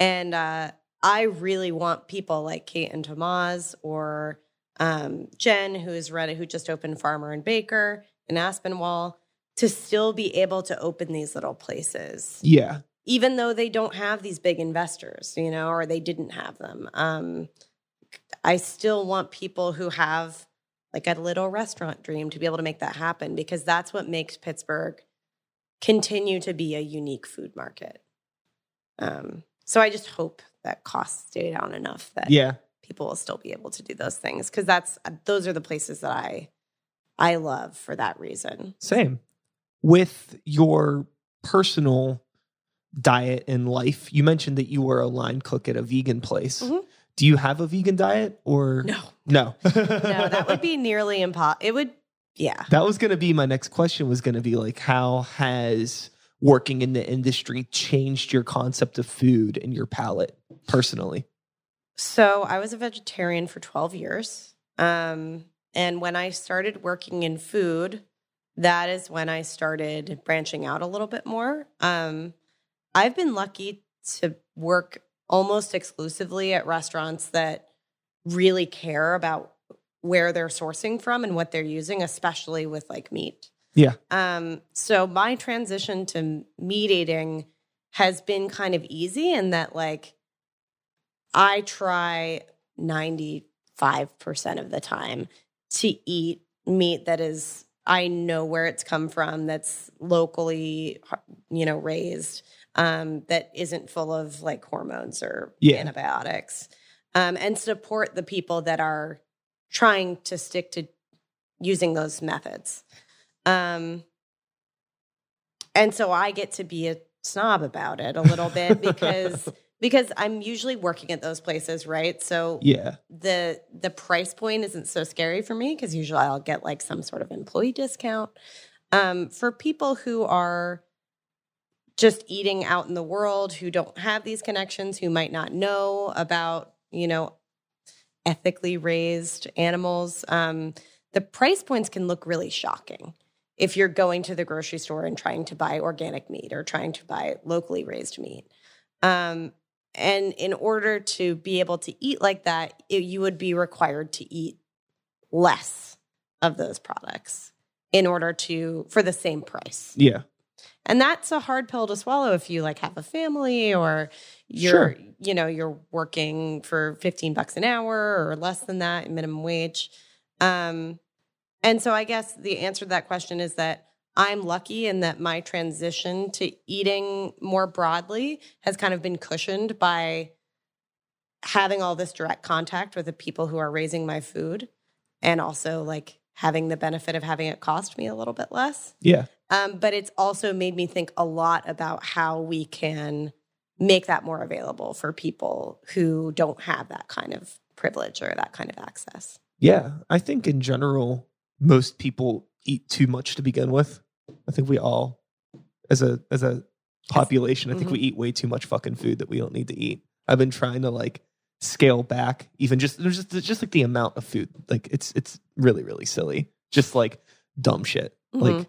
And uh I really want people like Kate and Tomasz or um, Jen, who's run, who just opened Farmer and Baker in Aspinwall, to still be able to open these little places Yeah. even though they don't have these big investors, you know, or they didn't have them. Um, I still want people who have like a little restaurant dream to be able to make that happen because that's what makes Pittsburgh continue to be a unique food market. Um, so I just hope that costs stay down enough that Yeah. people will still be able to do those things because that's those are the places that I I love for that reason. Same. With your personal diet and life, you mentioned that you were a line cook at a vegan place. Mhm. Do you have a vegan diet or No, No. no, that would be nearly impossible. It would, yeah. That was going to be my next question was going to be like how has working in the industry changed your concept of food and your palate personally? So I was a vegetarian for 12 years. Um, and when I started working in food, that is when I started branching out a little bit more. Um, I've been lucky to work almost exclusively at restaurants that really care about where they're sourcing from and what they're using, especially with like meat. Yeah. Um, so my transition to meat eating has been kind of easy in that like I try 95% of the time to eat meat that is I know where it's come from that's locally you know raised um, that isn't full of like hormones or Yeah. antibiotics um, and support the people that are trying to stick to using those methods um, and so I get to be a snob about it a little bit because because I'm usually working at those places, right? So Yeah. the the price point isn't so scary for me because usually I'll get like some sort of employee discount. Um, for people who are just eating out in the world, who don't have these connections, who might not know about you know ethically raised animals, um, the price points can look really shocking if you're going to the grocery store and trying to buy organic meat or trying to buy locally raised meat. Um, and in order to be able to eat like that, it, you would be required to eat less of those products in order to for the same price. Yeah. And that's a hard pill to swallow if you like have a family or you're Sure. you know you're working for 15 bucks an hour or less than that minimum wage. Um and so I guess the answer to that question is that I'm lucky in that my transition to eating more broadly has kind of been cushioned by having all this direct contact with the people who are raising my food and also like having the benefit of having it cost me a little bit less. Yeah. Um, but it's also made me think a lot about how we can make that more available for people who don't have that kind of privilege or that kind of access. Yeah. I think in general, most people eat too much to begin with. I think we all, as a as a population, I think Mhm. we eat way too much fucking food that we don't need to eat. I've been trying to like scale back even just there's just there's just like the amount of food. Like it's it's really, really silly. Just like dumb shit. Like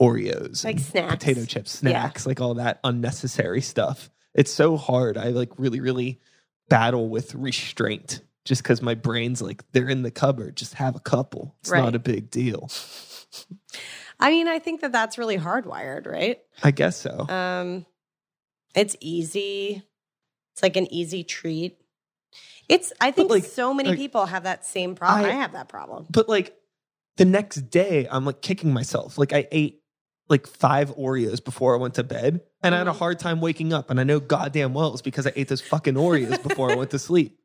Oreos. Like snacks. potato chips, Yeah. snacks, like all that unnecessary stuff. It's so hard. I like really, really battle with restraint just because my brain's like, they're in the cupboard. Just have a couple. It's Right. not a big deal. I mean, I think that that's really hardwired, right? I guess so. Um, it's easy. It's like an easy treat. It's. I think like- so many like, people have that same problem. I, I- have that problem. but like the next day, I'm like kicking myself. Like I ate like five Oreos before I went to bed and I had a hard time waking up. And I know goddamn well it's because I ate those fucking Oreos before I went to sleep.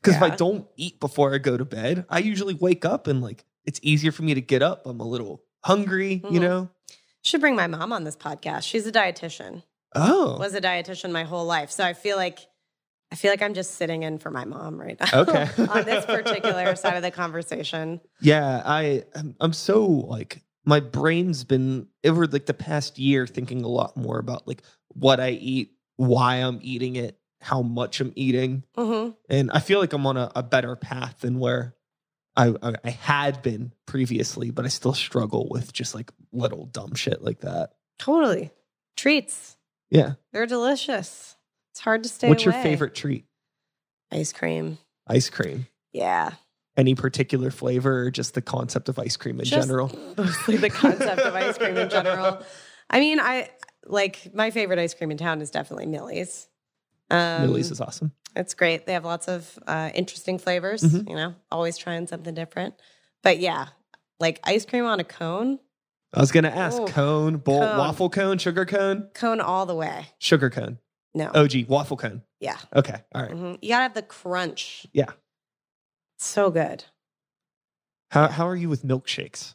Because if I don't eat before I go to bed, I usually wake up and like it's easier for me to get up. I'm a little hungry, you Mhm. know? Should bring my mom on this podcast. She's a dietitian. Oh. Was a dietitian my whole life, so I feel like I feel like I'm just sitting in for my mom right now. Okay. on this particular side of the conversation. Yeah, I I'm so like my brain's been over like the past year thinking a lot more about like what I eat, why I'm eating it, how much I'm eating, hmm and I feel like I'm on a, a better path than where I, I I had been previously, but I still struggle with just like little dumb shit like that. Totally. Treats. Yeah. They're delicious. It's hard to stay What's your favorite treat? Ice cream. Ice cream. Yeah. Any particular flavor or just the concept of ice cream in Just general? Mostly the concept of ice cream in general. I mean, I like my favorite ice cream in town is definitely Millie's. Um, Millie's is awesome. It's great. They have lots of uh, interesting flavors. Mhm. You know, always trying something different. But yeah, like ice cream on a cone, I was gonna ask Ooh, cone, bowl, cone. waffle cone, sugar cone, cone all the way. sugar cone. No, OG waffle cone. yeah, Okay, all right. Mhm. you gotta have the crunch. Yeah. So good. How how are you with milkshakes?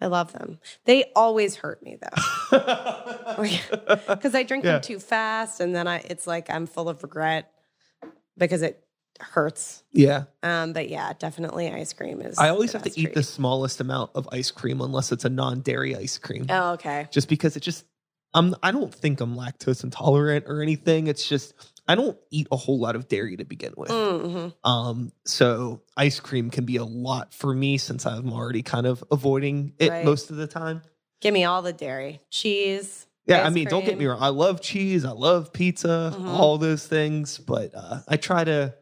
I love them. They always hurt me though, because I drink Yeah. them too fast, and then I it's like I'm full of regret because it hurts. Yeah. Um, but yeah, definitely ice cream is. I always have to best eat treat. the smallest amount of ice cream unless it's a non-dairy ice cream. Oh, okay. Just because it just I'm I don't think I'm lactose intolerant or anything. It's just I don't eat a whole lot of dairy to begin with. Mm-hmm. Um, so ice cream can be a lot for me since I'm already kind of avoiding it Right. most of the time. Give me all the dairy, cheese. Yeah, I mean, don't get me wrong. I love cheese, I love pizza, Mhm. all those things, but uh, I try to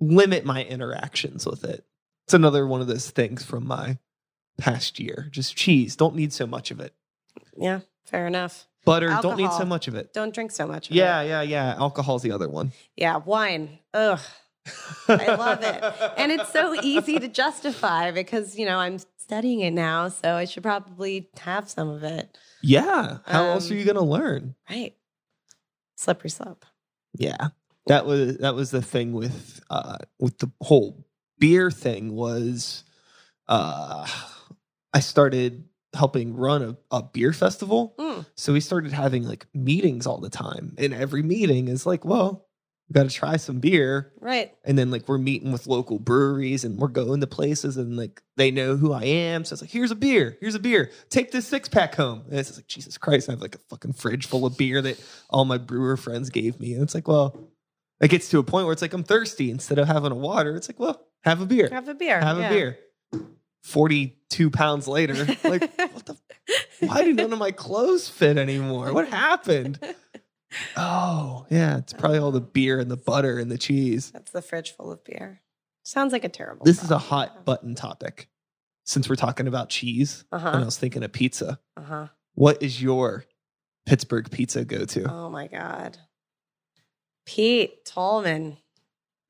limit my interactions with it. It's another one of those things from my past year. Just cheese, don't need so much of it. Yeah, fair enough. Butter, don't need so much of it. Don't drink so much. Of Yeah, it. yeah, yeah. Yeah. Alcohol's the other one. yeah. Wine. Ugh. I love it. And it's so easy to justify because, you know, I'm studying it now, so I should probably have some of it. Yeah. How else are Um, you gonna learn? Right. Slippery slope. Yeah. That was that was the thing with uh with the whole beer thing was uh I started helping run a, a beer festival. Mm. So we started having like meetings all the time. And every meeting is like, well, we gotta try some beer. Right. And then like we're meeting with local breweries and we're going to places and like they know who I am. So it's like, here's a beer, here's a beer. Take this six pack home. And it's like, Jesus Christ, I have like a fucking fridge full of beer that all my brewer friends gave me. And it's like, well, it gets to a point where it's like I'm thirsty. Instead of having a water, it's like, well, have a beer. Have a beer. Have yeah. a beer. 42 pounds later. Like, what the why do none of my clothes fit anymore? What happened? Oh, yeah. It's probably all the beer and the butter and the cheese. That's the fridge full of beer. Sounds like a terrible. This is a hot button topic since we're talking about cheese. Uh And I was thinking of pizza. Uh huh. What is your Pittsburgh pizza go to? Oh my god. Pete Tallman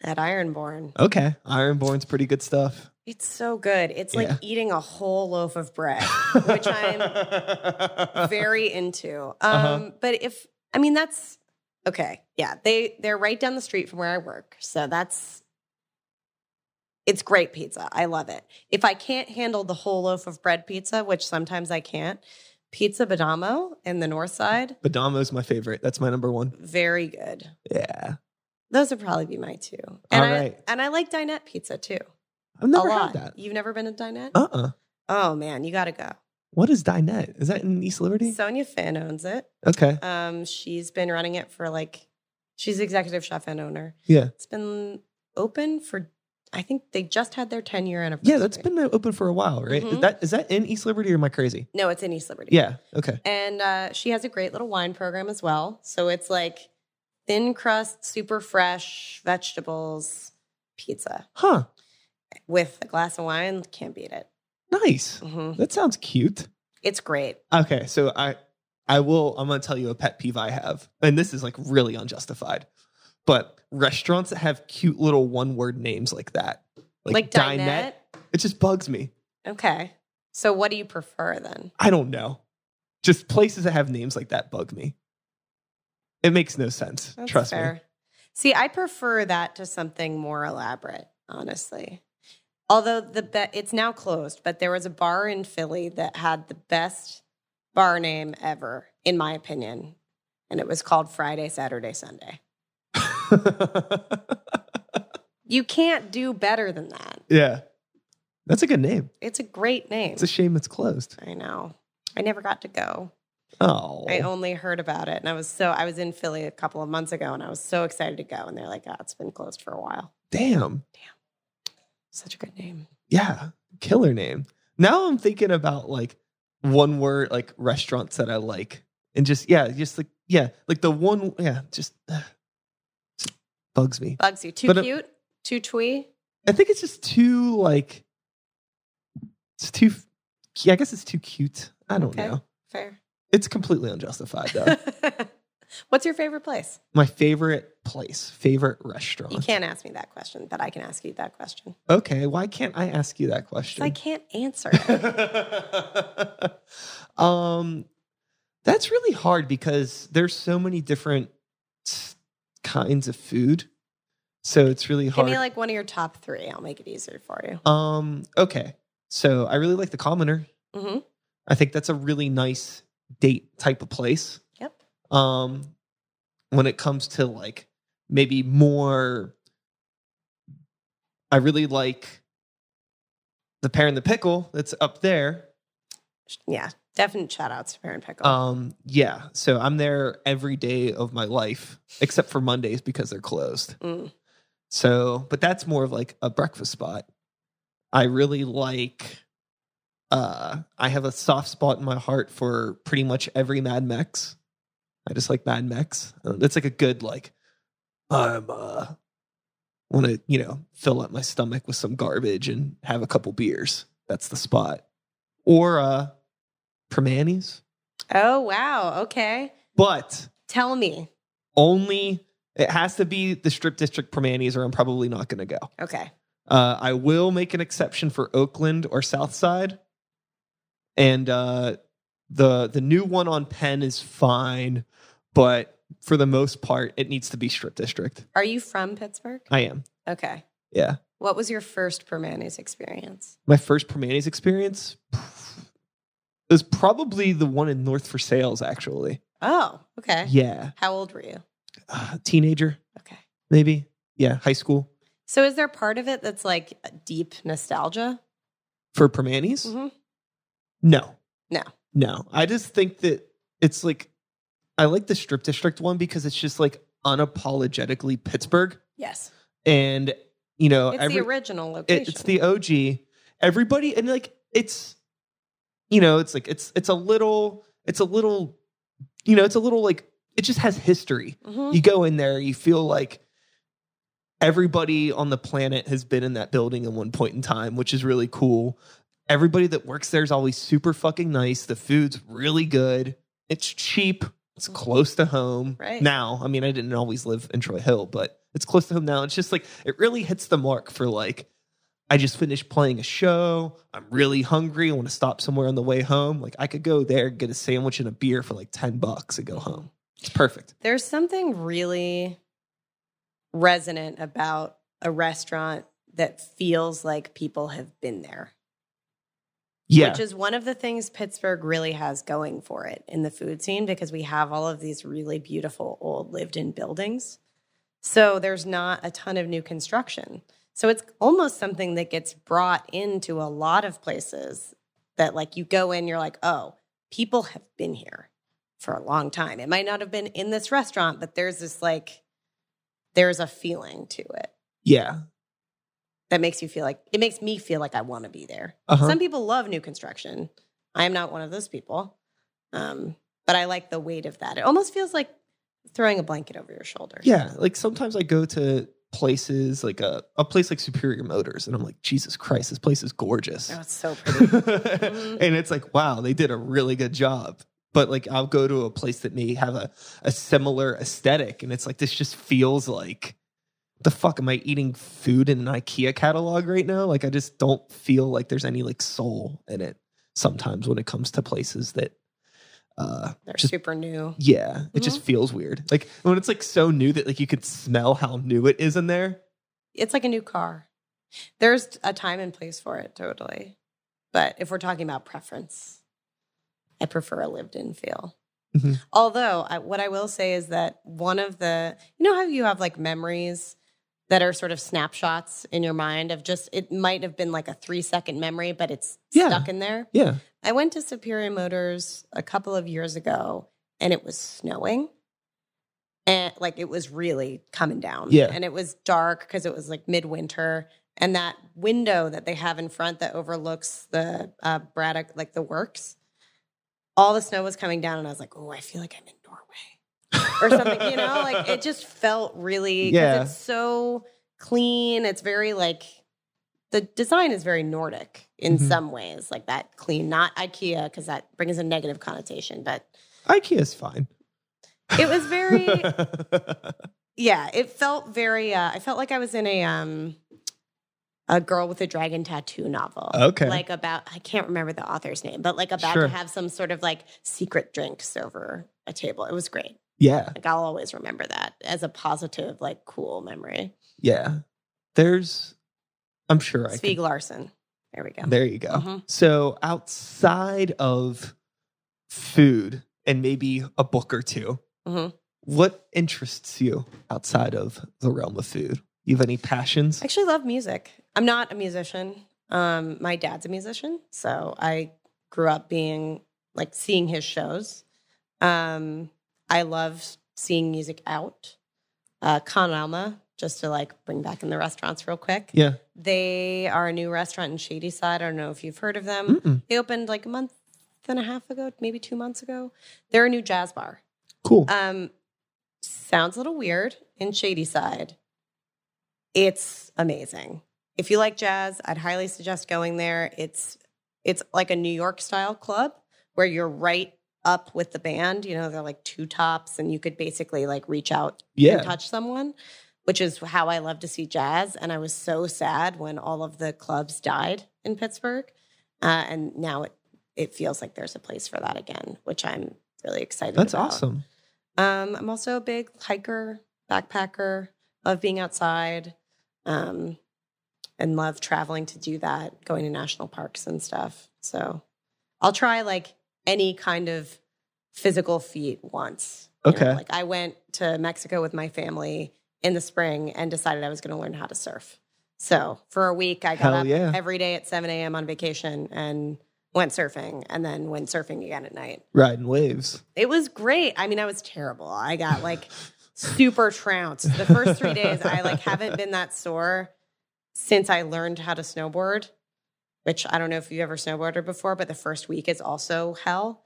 at Ironborn. Okay. Ironborn's pretty good stuff. It's so good. It's like Yeah. eating a whole loaf of bread, which I'm very into. Um, Uh-huh. but if I mean that's okay. Yeah, they they're right down the street from where I work. So that's it's great pizza. I love it. If I can't handle the whole loaf of bread pizza, which sometimes I can't, Pizza Badamo in the north side, Badamo's my favorite. That's my number one. very good. Yeah. Those would probably be my two. And All I and I like dinette pizza too. I've never a had lot. that. You've never been to dinette? Uh uh Oh man, you got to go. What is Dinette? Is that in East Liberty? Sonja Finn owns it. Okay. Um, she's been running it for like, she's executive chef and owner. Yeah. It's been open for, I think they just had their 10 year anniversary. Yeah, that's been open for a while, right? Is Mhm. that is that in East Liberty or am I crazy? No, it's in East Liberty. Yeah. Okay. And uh, she has a great little wine program as well. So it's like thin crust, super fresh vegetables, pizza Huh. With a glass of wine. Can't beat it. Nice. hmm That sounds cute. It's great. Okay, so I I will I'm gonna tell you a pet peeve I have. And this is like really unjustified. But restaurants that have cute little one word names like that. Like, dinette. It just bugs me. Okay. So what do you prefer then? I don't know. Just places that have names like that bug me. It makes no sense. That's Trust me. See, I prefer that to something more elaborate, honestly. Although the be- it's now closed, but there was a bar in Philly that had the best bar name ever, in my opinion, and it was called Friday, Saturday, Sunday. You can't do better than that. yeah. That's a good name. It's a great name. It's a shame it's closed. I know. I never got to go. Oh. I only heard about it, and I was so I was in Philly a couple of months ago, and I was so excited to go, and they're like, "Oh, it's been closed for a while." Damn. Such a good name. Yeah. Killer name. Now I'm thinking about like one word like restaurants that I like. And just yeah, just like yeah, like the one yeah, just, uh, just bugs me. Bugs you. Too But, uh, cute? Too twee? I think it's just too like it's too yeah, I guess it's too cute. I don't Okay. know. Fair. It's completely unjustified though. What's your favorite place? My favorite place, favorite restaurant. You can't ask me that question, but I can ask you that question. Okay, why can't I ask you that question? I can't answer it. um that's really hard because there's so many different kinds of food. So it's really hard. Give me like one of your top three. I'll make it easier for you. um okay. So I really like the commoner. hmm I think that's a really nice date type of place. Um when it comes to like maybe more I really like the pear and the pickle that's up there. Yeah, definite shout outs to pear and Pickle. Um, yeah. So I'm there every day of my life, except for Mondays because they're closed. Mm. So, but that's more of like a breakfast spot. I really like uh I have a soft spot in my heart for pretty much every Mad Mex. I just like Mad Mex. Uh, It's like a good like I'm uh want to, you know, fill up my stomach with some garbage and have a couple beers. That's the spot. Or uh Primanti's. Oh, wow. Okay. But Tell me. only it has to be the strip district Primanti's or I'm probably not going to go. Okay. Uh, I will make an exception for Oakland or Southside, and uh, the the new one on Penn is fine, but for the most part, it needs to be strip district. Are you from Pittsburgh? I am, Okay. yeah. What was your first Primanti's experience? My first Primanti's experience is probably the one in North Versailles, actually. Oh, okay. Yeah, How old were you? uh, teenager Okay. maybe. Yeah, high school So is there part of it that's like deep nostalgia? for Primanti's. hmm No. No. No. I just think that it's like I like the strip district one because it's just like unapologetically Pittsburgh. Yes. And you know, It's every the original it- location. it's the OG. Everybody and like it's you know, it's like it's it's a little it's a little you know, it's a little like it just has history. Mhm. You go in there, you feel like everybody on the planet has been in that building at one point in time, which is really cool. Everybody that works there is always super fucking nice. The food's really good. It's cheap. It's mm-hmm. close to home. Right. Now, I mean, I didn't always live in Troy Hill, but it's close to home now. It's just like it really hits the mark for like I just finished playing a show. I'm really hungry. I want to stop somewhere on the way home. Like I could go there, get a sandwich and a beer for like 10 bucks and go home. It's perfect. There's something really resonant about a restaurant that feels like people have been there. Yeah. Which is one of the things Pittsburgh really has going for it in the food scene because we have all of these really beautiful old lived in buildings. So there's not a ton of new construction. So it's almost something that gets brought into a lot of places that like you go in, you're like, oh, people have been here for a long time. It might not have been in this restaurant, but there's this like, there's a feeling to it yeah. That makes you feel like it makes me feel like I want to be there. Uh-huh. Some people love new construction. I am not one of those people. Um, but I like the weight of that. It almost feels like throwing a blanket over your shoulder. Yeah, like sometimes I go to places like a, a place like Superior Motors and I'm like, Jesus Christ, this place is gorgeous. Oh, it's so pretty. and it's like, wow, they did a really good job. But like I'll go to a place that may have a, a similar aesthetic and it's like this just feels like the fuck am I eating food in an IKEA catalog right now? Like I just don't feel like there's any like soul in it sometimes when it comes to places that uh They're just super new. yeah, it just feels weird. Like when it's like so new that like you could smell how new it is in there. It's like a new car. There's a time and place for it, totally. But if we're talking about preference, I prefer a lived in feel. Mhm. Although, I, what I will say is that one of the, you know how you have like memories that are sort of snapshots in your mind of just, it might have been like a three second memory, but it's Yeah. stuck in there. Yeah. I went to Superior Motors a couple of years ago and it was snowing. And like it was really coming down. Yeah. And it was dark because it was like midwinter. And that window that they have in front that overlooks the uh, Braddock, like the works, all the snow was coming down. And I was like, oh, I feel like I'm in Norway or something, you know? Like it just felt really, Yeah. it's so clean. It's very like, the design is very Nordic in Mhm. some ways, like that clean, not IKEA, because that brings a negative connotation. But IKEA's fine. it was very, yeah, it felt very. Uh, I felt like I was in a um, a girl with a dragon tattoo novel. Okay. like about I can't remember the author's name, but like about Sure. to have some sort of like secret drinks over a table. It was great. Yeah. Like I'll always remember that as a positive, like cool memory. Yeah. There's I'm sure I Stieg can, Larsson. There we go. There you go. Mhm. So outside of food and maybe a book or 2 Mhm. what interests you outside of the realm of food? You have any passions? I actually love music. I'm not a musician. Um, my dad's a musician, so I grew up being like seeing his shows. Um, I love seeing music out. Uh, Con Alma, just to like bring back in the restaurants real quick. Yeah. They are a new restaurant in Shadyside. I don't know if you've heard of them. Mm-mm. They opened like a month and a half ago, maybe two months ago. They're a new jazz bar. Cool. Um, sounds a little weird in Shadyside. It's amazing. If you like jazz, I'd highly suggest going there. It's it's like a New York style club where you're right up with the band. You know, they're like two tops, and you could basically like reach out yeah. and touch someone, which is how I love to see jazz. And I was so sad when all of the clubs died in Pittsburgh, uh, and now it it feels like there's a place for that again, which I'm really excited. That's about. awesome. Um, I'm also a big hiker, backpacker. Love being outside, um, and love traveling to do that. Going to national parks and stuff. So I'll try like any kind of physical feat once. you know? Okay. like I went to Mexico with my family in the spring and decided I was going to learn how to surf. So for a week, I got Hell up yeah. every day at 7 a.m. on vacation and went surfing, and then went surfing again at night. Riding waves. It was great. I mean, I was terrible. I got like super trounced. The first three days, I like haven't been that sore since I learned how to snowboard. Which I don't know if you've ever snowboarded before, but the first week is also hell.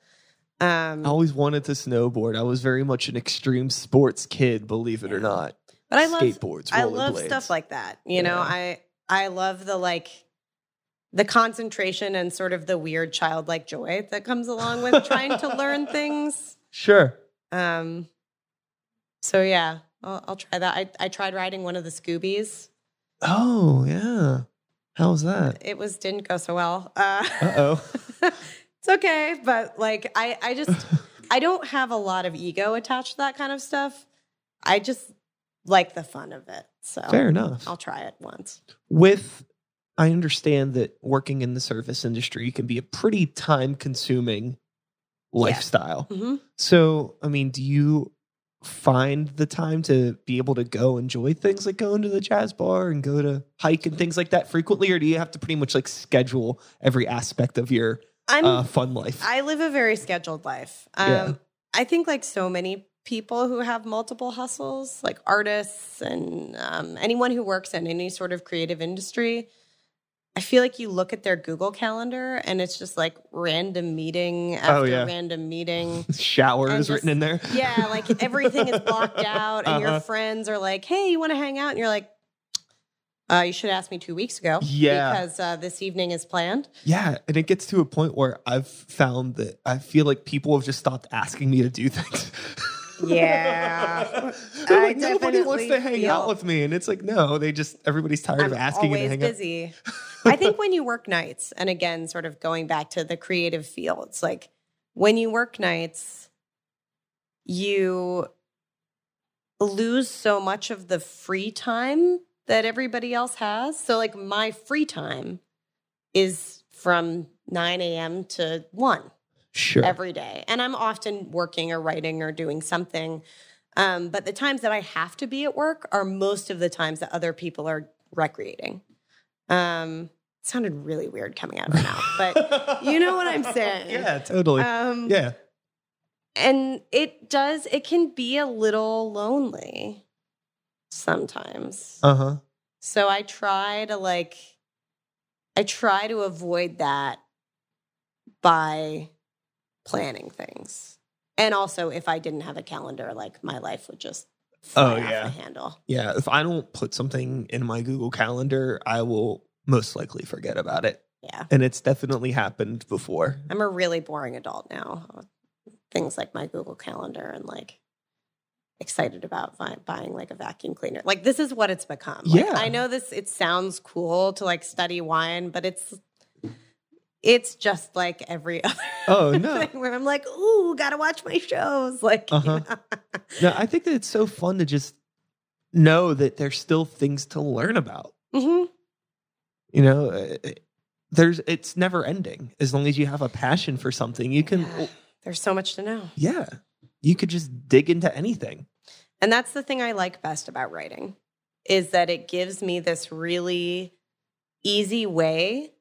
Um, I always wanted to snowboard. I was very much an extreme sports kid, believe it or not. but I love skateboards. I love stuff like that. You know, I I love the like the concentration and sort of the weird childlike joy that comes along with trying to learn things. Sure. Um, so yeah, I'll, I'll try that. I, I tried riding one of the Scoobies. Oh yeah. How's that? It was didn't go so well. Uh, oh. it's okay, but like I I just I don't have a lot of ego attached to that kind of stuff. I just like the fun of it. So Fair enough. I'll try it once. With I understand that working in the service industry can be a pretty time consuming lifestyle. hmm So, I mean, do you find the time to be able to go enjoy things like going to the jazz bar and go to hike and things like that frequently, or do you have to pretty much like schedule every aspect of your uh, fun life? I live a very scheduled life. Um, Yeah. I think like so many people who have multiple hustles, like artists and um, anyone who works in any sort of creative industry, I feel like you look at their Google calendar and it's just like random meeting after Oh, yeah. random meeting. Shower is written in there. Yeah, like everything is blocked out, and your Uh-huh. friends are like, "Hey, you want to hang out?" And you're like, uh, "You should ask me two weeks ago, Yeah. because uh, this evening is planned." Yeah, and it gets to a point where I've found that I feel like people have just stopped asking me to do things. Yeah. Like, nobody wants to hang feel- out with me, and it's like, no, they just everybody's tired I'm of asking you to hang busy. I think when you work nights, and again, sort of going back to the creative fields, like when you work nights, you lose so much of the free time that everybody else has. So, like, my free time is from 9 a.m. to 1 out. Sure. every day. And I'm often working or writing or doing something. Um, but the times that I have to be at work are most of the times that other people are recreating. Um, it sounded really weird coming out of my mouth, but you know what I'm saying. Yeah, totally. Um, yeah. And it does, it can be a little lonely sometimes. Uh huh. So I try to like, I try to avoid that by planning things. And also, if I didn't have a calendar, like my life would just fly Oh, off yeah. the handle. Yeah. If I don't put something in my Google Calendar, I will most likely forget about it. Yeah. And it's definitely happened before. I'm a really boring adult now. Things like my Google Calendar and like excited about buy- buying like a vacuum cleaner. Like this is what it's become. Like, Yeah. I know this it sounds cool to like study wine, but it's it's just like every other Oh, no. thing where I'm like, ooh, gotta watch my shows. Like you Uh-huh. know. No, I think that it's so fun to just know that there's still things to learn about. Mhm. You know, Uh, there's it's never ending. As long as you have a passion for something, you can Yeah. There's so much to know. yeah, you could just dig into anything. And that's the thing I like best about writing is that it gives me this really easy way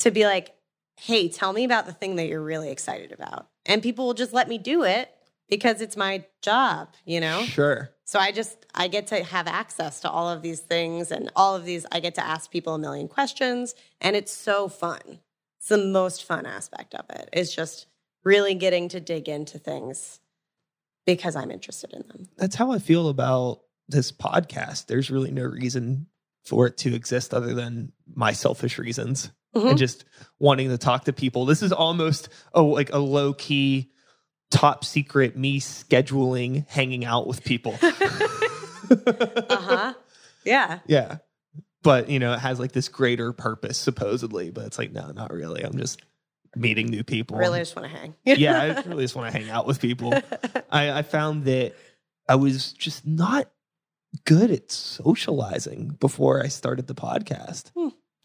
to be like, hey, tell me about the thing that you're really excited about. And people will just let me do it because it's my job, you know? Sure. So I just I get to have access to all of these things and all of these I get to ask people a million questions and it's so fun. It's the most fun aspect of it. it. Is just really getting to dig into things because I'm interested in them. That's how I feel about this podcast. There's really no reason for it to exist other than my selfish reasons Mhm. and just wanting to talk to people. This is almost a like a low key top secret me scheduling hanging out with people. Uh-huh. Yeah. Yeah. But, you know, it has like this greater purpose supposedly, but it's like no, not really. I'm just meeting new people. Really just want to hang. yeah, I really just want to hang out with people. I, I found that I was just not good at socializing before I started the podcast.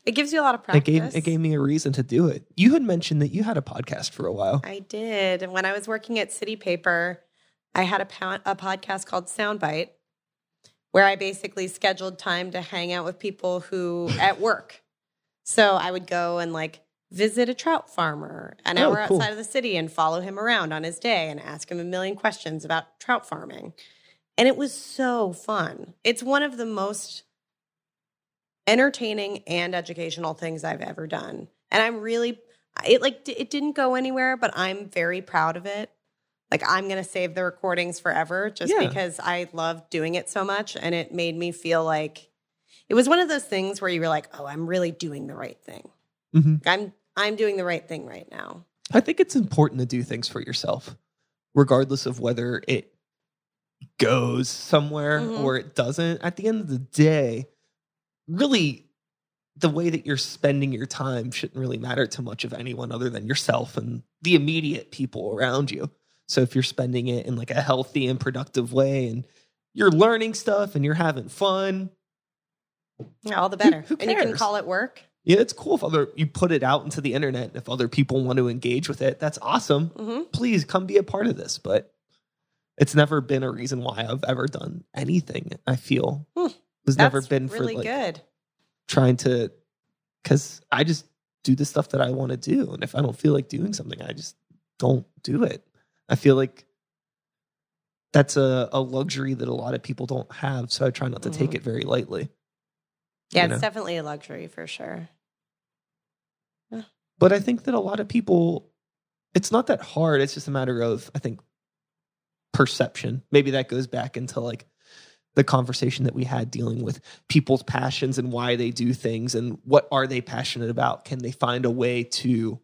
It gives you a lot of It practice. gave it gave me a reason to do it. You had mentioned that you had a podcast for a while. I did. And when I was working at City Paper, I had a, po- a podcast called Soundbite where I basically scheduled time to hang out with people who at work. So I would go and like visit a trout farmer an Oh, hour cool. outside of the city and follow him around on his day and ask him a million questions about trout farming. And it was so fun. It's one of the most entertaining and educational things I've ever done. And I'm really it like it didn't go anywhere, but I'm very proud of it. Like I'm going to save the recordings forever just Yeah. because I love doing it so much and it made me feel like it was one of those things where you were like, "Oh, I'm really doing the right thing. Mhm. I'm I'm doing the right thing right now." I think it's important to do things for yourself, regardless of whether it goes somewhere Mhm. or it doesn't. At the end of the day, really, the way that you're spending your time shouldn't really matter to much of anyone other than yourself and the immediate people around you. So if you're spending it in like a healthy and productive way and you're learning stuff and you're having fun, Yeah, all the better. who and you can call it work. yeah, it's cool if other you put it out into the internet. If other people want to engage with it, that's awesome hmm please come be a part of this. But it's never been a reason why I've ever done anything. I feel Hmm. Never That's been really for like good. trying to, because I just do the stuff that I want to do, and if I don't feel like doing something, I just don't do it. I feel like that's a, a luxury that a lot of people don't have, so I try not to take Mhm. it very lightly. Yeah, you it's know? definitely a luxury for sure. But I think that a lot of people, it's not that hard. It's just a matter of, I think, perception. Maybe that goes back into like the conversation that we had dealing with people's passions and why they do things and what are they passionate about. Can they find a way to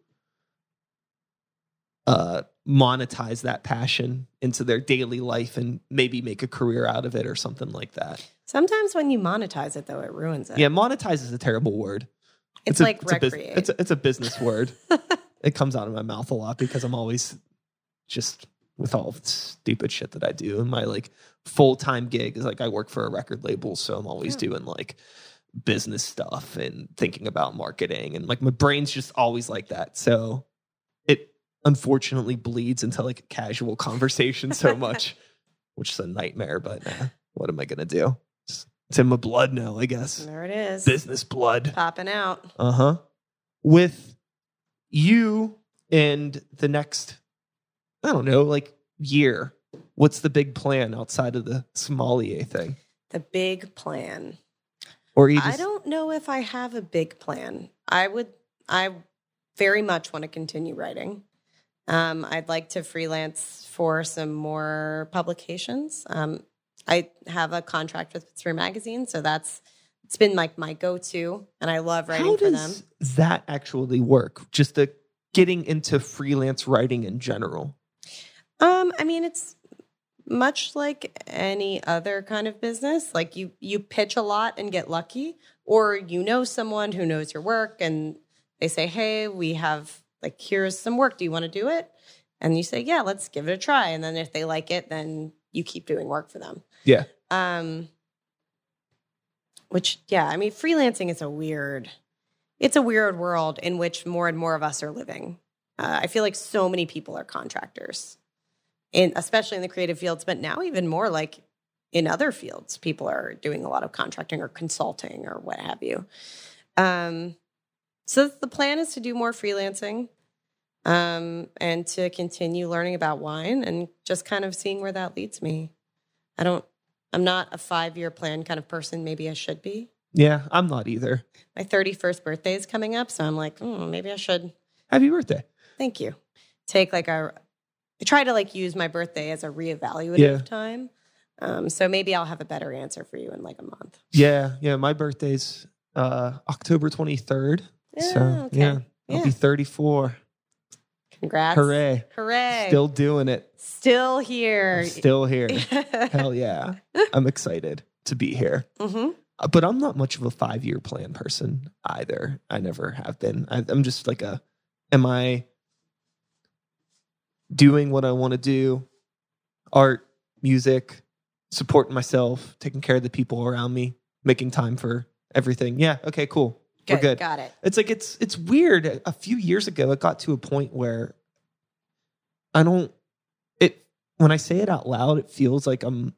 uh, monetize that passion into their daily life and maybe make a career out of it or something like that? Sometimes when you monetize it though, it ruins it. Yeah, monetize is a terrible word. It's, a- like a bus- recreate. it's, a, it's a business word. it comes out of my mouth a lot because I'm always just with all the stupid shit that I do. And my like full time gig is like I work for a record label, so I'm always Yeah. doing like business stuff and thinking about marketing and like my brain's just always like that. So it unfortunately bleeds into like a casual conversation so much, which is a nightmare. But nah, what am I gonna do? It's, it's in my blood now, I guess. there it is. Business blood. Popping out. Uh huh. With you and the next, I don't know, like year, what's the big plan outside of the sommelier thing? The big plan. Or you just, I don't know if I have a big plan. I would, I very much want to continue writing. Um, I'd like to freelance for some more publications. Um, I have a contract with Pittsburgh Magazine, so that's it's been like my go-to, and I love writing how for them. does that actually work? Just the getting into freelance writing in general. Um, I mean, it's much like any other kind of business. Like you, you pitch a lot and get lucky, or you know someone who knows your work, and they say, "Hey, we have like here's some work. Do you want to do it?" And you say, "Yeah, let's give it a try." And then if they like it, then you keep doing work for them. Yeah. Um. Which, yeah, I mean, freelancing is a weird. It's a weird world in which more and more of us are living. Uh, I feel like so many people are contractors in especially in the creative fields, but now even more like in other fields, people are doing a lot of contracting or consulting or what have you. Um, so the plan is to do more freelancing um, and to continue learning about wine and just kind of seeing where that leads me. I don't, I'm not a five year plan kind of person. Maybe I should be. Yeah, I'm not either. My 31st birthday is coming up. So I'm like, mm, maybe I should. Happy birthday. Thank you. Take like a, I try to like use my birthday as a reevaluative Yeah. time. Um, so maybe I'll have a better answer for you in like a month. Yeah, yeah. My birthday's uh October 23rd. Yeah, so okay. yeah, I'll Yeah. be 34. Congrats. Hooray. Hooray. Still doing it. Still here. I'm still here. Hell yeah. I'm excited to be here. hmm Uh, But I'm not much of a five year plan person either. I never have been. I, I'm just like a, am I doing what I want to do? Art, music, supporting myself, taking care of the people around me, making time for everything. Yeah. Okay, cool. We're good. Got it. It's like it's it's weird. A few years ago, it got to a point where I don't. It when I say it out loud, it feels like I'm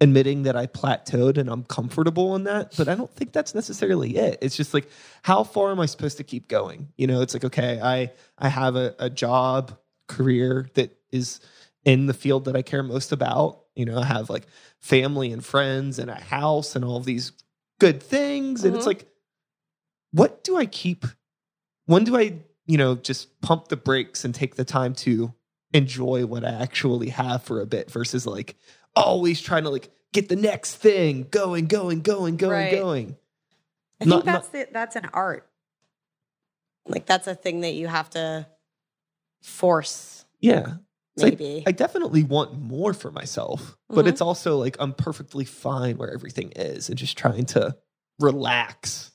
admitting that I plateaued and I'm comfortable in that. But I don't think that's necessarily it. It's just like how far am I supposed to keep going? You know, it's like okay, I I have a, a job career that is in the field that I care most about. You know, I have like family and friends and a house and all these good things, and it's Mhm. like what do I keep? When do I, you know, just pump the brakes and take the time to enjoy what I actually have for a bit versus like always trying to like get the next thing going, going, going, going, Right. going. I think Not- that's the, that's an art. Like that's a thing that you have to force, Yeah. Maybe. I definitely want more for myself, but Mhm. it's also like I'm perfectly fine where everything is and just trying to relax,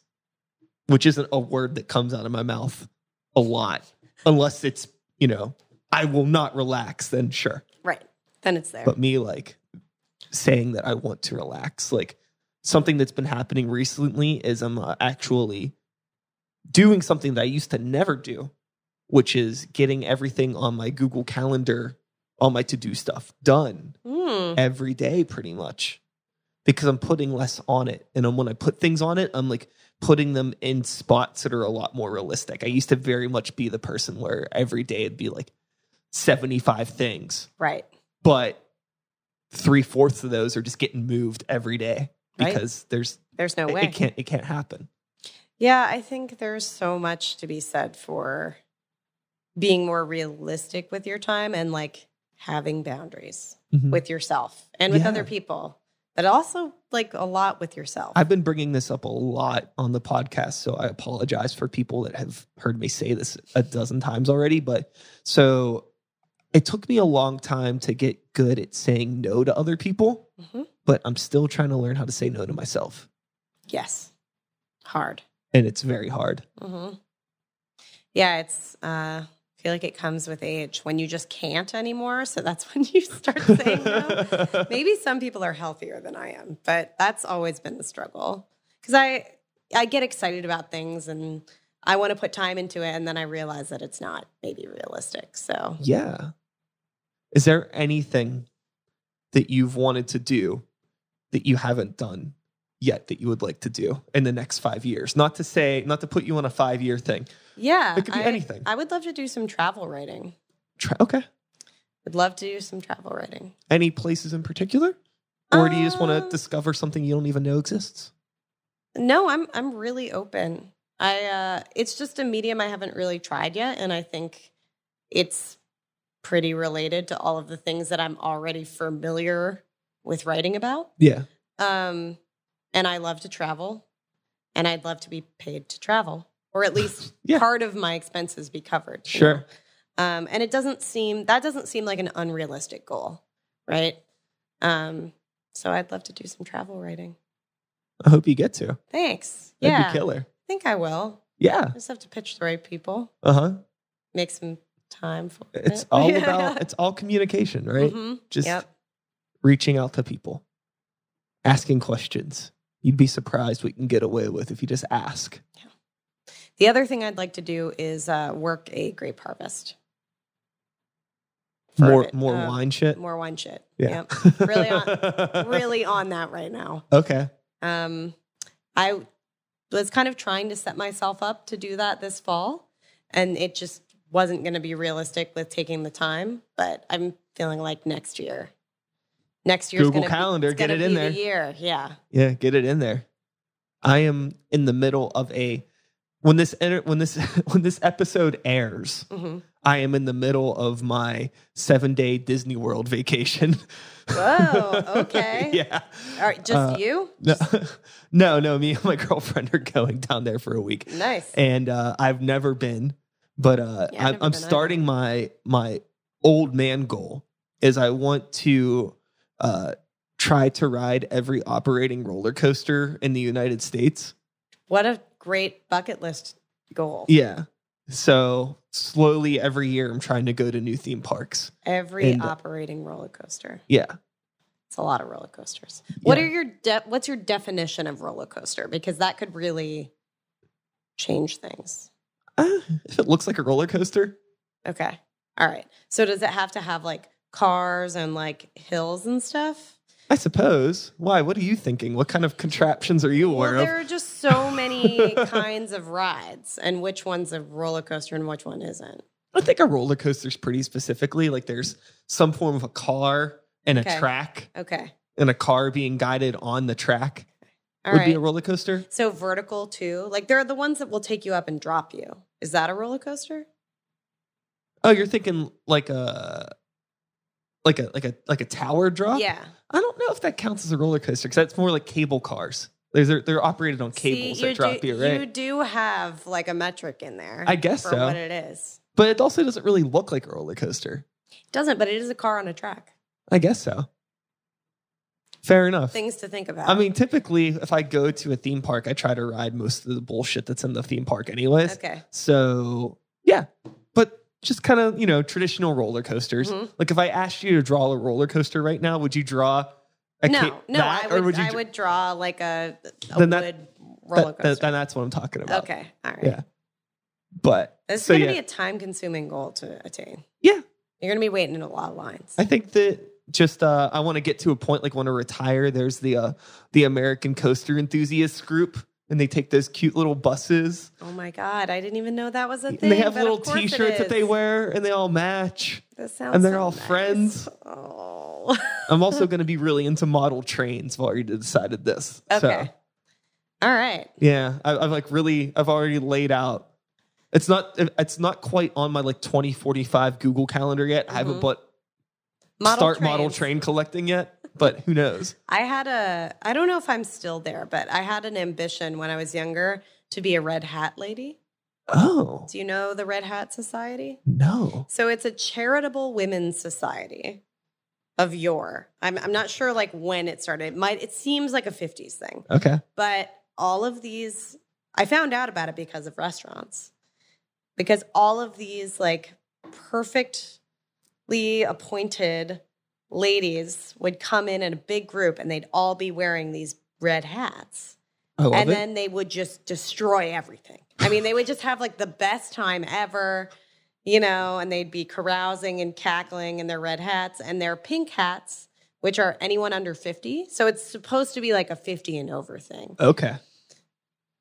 which isn't a word that comes out of my mouth a lot, unless it's, you know, I will not relax, then sure. right. Then it's there. But me like saying that I want to relax, like something that's been happening recently is I'm uh, actually doing something that I used to never do, which is getting everything on my Google Calendar, all my to do stuff done Hmm. every day pretty much because I'm putting less on it. And then when I put things on it, I'm like putting them in spots that are a lot more realistic. I used to very much be the person where every day it'd be like 75 things, Right. but three fourths of those are just getting moved every day Right. because there's There's no it, way. it can't it can't happen. Yeah, I think there's so much to be said for being more realistic with your time and like having boundaries Mhm. with yourself and with Yeah. other people, but also like a lot with yourself. I've been bringing this up a lot on the podcast, so I apologize for people that have heard me say this a dozen times already. But so it took me a long time to get good at saying no to other people, Mhm. but I'm still trying to learn how to say no to myself. Yes. Hard. And it's very hard. hmm Yeah, it's. Uh, feel like it comes with age when you just can't anymore. So that's when you start saying no. Maybe some people are healthier than I am, but that's always been the struggle because I I get excited about things and I want to put time into it, and then I realize that it's not maybe realistic. So Yeah. Is there anything that you've wanted to do that you haven't done yet that you would like to do in the next five years? Not to say, not to put you on a five year thing. Yeah, It could be I, anything. I would love to do some travel writing. Try, okay. Would love to do some travel writing. Any places in particular? Or do you just want to Um, discover something you don't even know exists? No, I'm I'm really open. I uh it's just a medium I haven't really tried yet and I think it's pretty related to all of the things that I'm already familiar with writing about. Yeah. Um and I love to travel and I'd love to be paid to travel or at least Yeah. part of my expenses be covered. Sure. Um and it doesn't seem that doesn't seem like an unrealistic goal, right? Um so I'd love to do some travel writing. I hope you get to. Thanks. That'd yeah. be killer. I think I will. Yeah. I just have to pitch the right people, Uh huh. make some time for It's it. It's all about, it's all communication, right? Mhm. Just Yep. reaching out to people, asking questions. You'd be surprised what you can get away with if you just ask. The other thing I'd like to do is uh, work a grape harvest. More, more Uh, wine shit. More wine shit. Yeah. Yep. Really on- Really on that right now. Okay. Um, I was kind of trying to set myself up to do that this fall, and it just wasn't going to be realistic with taking the time. But I'm feeling like next year, next year's Google Calendar, be, get it in there. The year, yeah. Yeah, get it in there. I am in the middle of a when this when this when this episode airs. hmm I am in the middle of my seven day Disney World vacation. Whoa, okay. yeah. All right, just Uh, you? No, no, no. Me and my girlfriend are going down there for a week, Nice. and uh, I've never been, but uh, Yeah, I'm, I'm been either. starting my my old man goal. Is I want to uh, try to ride every operating roller coaster in the United States. What a great bucket list goal. Yeah. So slowly every year, I'm trying to go to new theme parks. Every And- operating roller coaster. Yeah. It's a lot of roller coasters. What Yeah. are your de- what's your definition of roller coaster? Because that could really change things. Uh, if it looks like a roller coaster, Okay. All right. So does it have to have like cars and like hills and stuff? I suppose. Why? What are you thinking? What kind of contraptions are you aware well, of? there are just so many kinds of rides, and which one's a roller coaster and which one isn't. I think a roller coaster is pretty specifically like there's some form of a car and a track, Okay. and a car being guided on the track All would right. be a roller coaster. so vertical too. Like there are the ones that will take you up and drop you. Is that a roller coaster? Oh, you're thinking like a like a like a like a tower drop? Yeah. I don't know if that counts as a roller coaster because that's more like cable cars. They're they're, operated on cables See, that drop do, you, right? You do have like a metric in there. I guess for so. what it is. But it also doesn't really look like a roller coaster. It doesn't, but it is a car on a track. I guess so. Fair enough. Things to think about. I mean, typically, if I go to a theme park, I try to ride most of the bullshit that's in the theme park, anyways. okay. So, yeah, just kind of, you know, traditional roller coasters. Mhm. Like, if I asked you to draw a roller coaster right now, would you draw a No, ca- no, that, I would, or would you? I would draw like a, a Then that- wood roller that- that- coaster. then that's what I'm talking about. okay. All right. Yeah. But This is so going to yeah, be a time consuming goal to attain. yeah, You're going to be waiting in a lot of lines. I think that just uh, I want to get to a point like when I retire. There's the uh, the American Coaster enthusiast group, and they take those cute little buses. oh my God. I didn't even know that was a thing. and they have little T-shirts that they wear, and they all match. That sounds and they're so all nice. friends. Oh. I'm also going to be really into model trains. I've already decided this. okay. So, All right. yeah, I, I've like really, I've already laid out. It's not, it's not quite on my like 2045 Google calendar yet. I haven't Mhm. but Model start model train collecting yet, but who knows? I had a, I don't know if I'm still there, but I had an ambition when I was younger to be a red hat lady. Oh Do you know the Red Hat Society? no, So it's a charitable women's society of yore. I'm, I'm not sure like when it started. It might, it seems like a 50s thing, okay, but all of these, I found out about it because of restaurants. Because all of these like perfectly appointed ladies would come in in a big group and they'd all be wearing these red hats I love and it. then they would just destroy everything. I mean, they would just have like the best time ever, you know, and they'd be carousing and cackling in their red hats and their pink hats, which are anyone under 50. So it's supposed to be like a 50 and over thing. okay,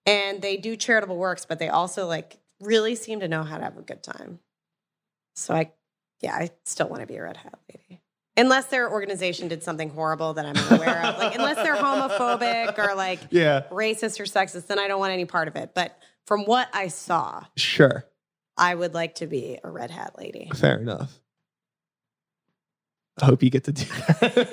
And they do charitable works, but they also like really seem to know how to have a good time. So I, yeah, I still want to be a red hat lady. Unless their organization did something horrible that I'm aware of. Like, unless they're homophobic or like yeah, racist or sexist, then I don't want any part of it. But from what I saw, sure, I would like to be a red hat lady. fair enough. I hope you get to do that.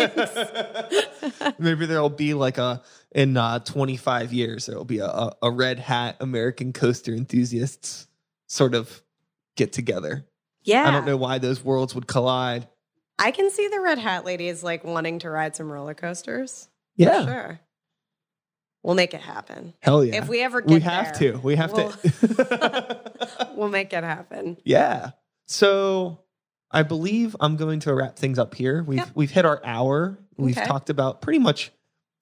Maybe there'll be like a in uh, 25 years there'll be a, a, a red hat American coaster enthusiasts sort of get together. Yeah. I don't know why those worlds would collide. I can see the red hat ladies like wanting to ride some roller coasters. Yeah, For sure. We'll make it happen. hell yeah. If we ever get we have there, to. We have to. We'll make it happen. yeah. So I believe I'm going to wrap things up here. We've we've hit our hour. We've Okay. talked about pretty much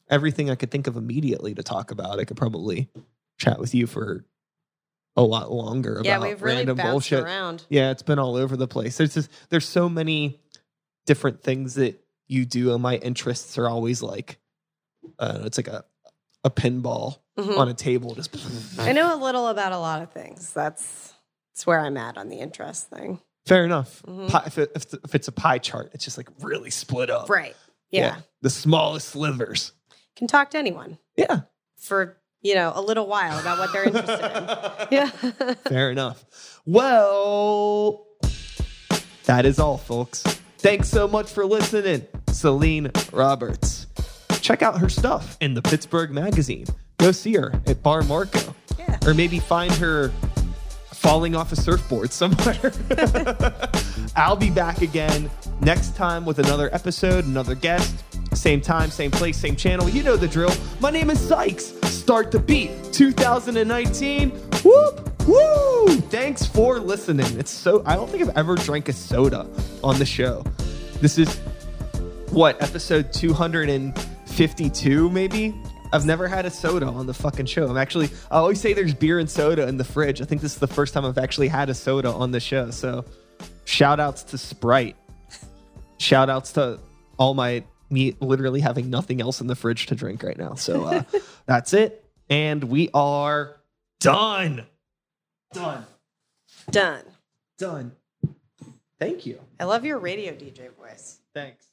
everything I could think of immediately to talk about. I could probably chat with you for a lot longer about yeah, we've really random bullshit. around. Yeah, it's been all over the place. There's just there's so many different things that you do, and my interests are always like, uh, it's like a a pinball Mhm. on a table. Just I know a little about a lot of things. That's that's where I'm at on the interest thing. fair enough. Mhm. Pie, if, it, if, if it's a pie chart, it's just like really split up. Right. Yeah. the smallest slivers. Can talk to anyone Yeah, for, you know, a little while about what they're interested in. Yeah. Fair enough. Well, that is all, folks. Thanks so much for listening, Celine Roberts. Check out her stuff in the Pittsburgh Magazine. Go see her at Bar Marco, yeah. or maybe find her falling off a surfboard somewhere. I'll be back again next time with another episode, another guest. Same time, same place, same channel. You know the drill. My name is Sykes. Start the beat 2019. Whoop, woo! Thanks for listening. It's so, I don't think I've ever drank a soda on the show. This is what, episode 252, maybe? I've never had a soda on the fucking show. I'm actually, I always say there's beer and soda in the fridge. I think this is the first time I've actually had a soda on the show. So shout outs to Sprite. Shout outs to all my, me literally having nothing else in the fridge to drink right now. So uh, that's it. And we are done. Done. Done. Done. Thank you. I love your radio DJ voice. Thanks.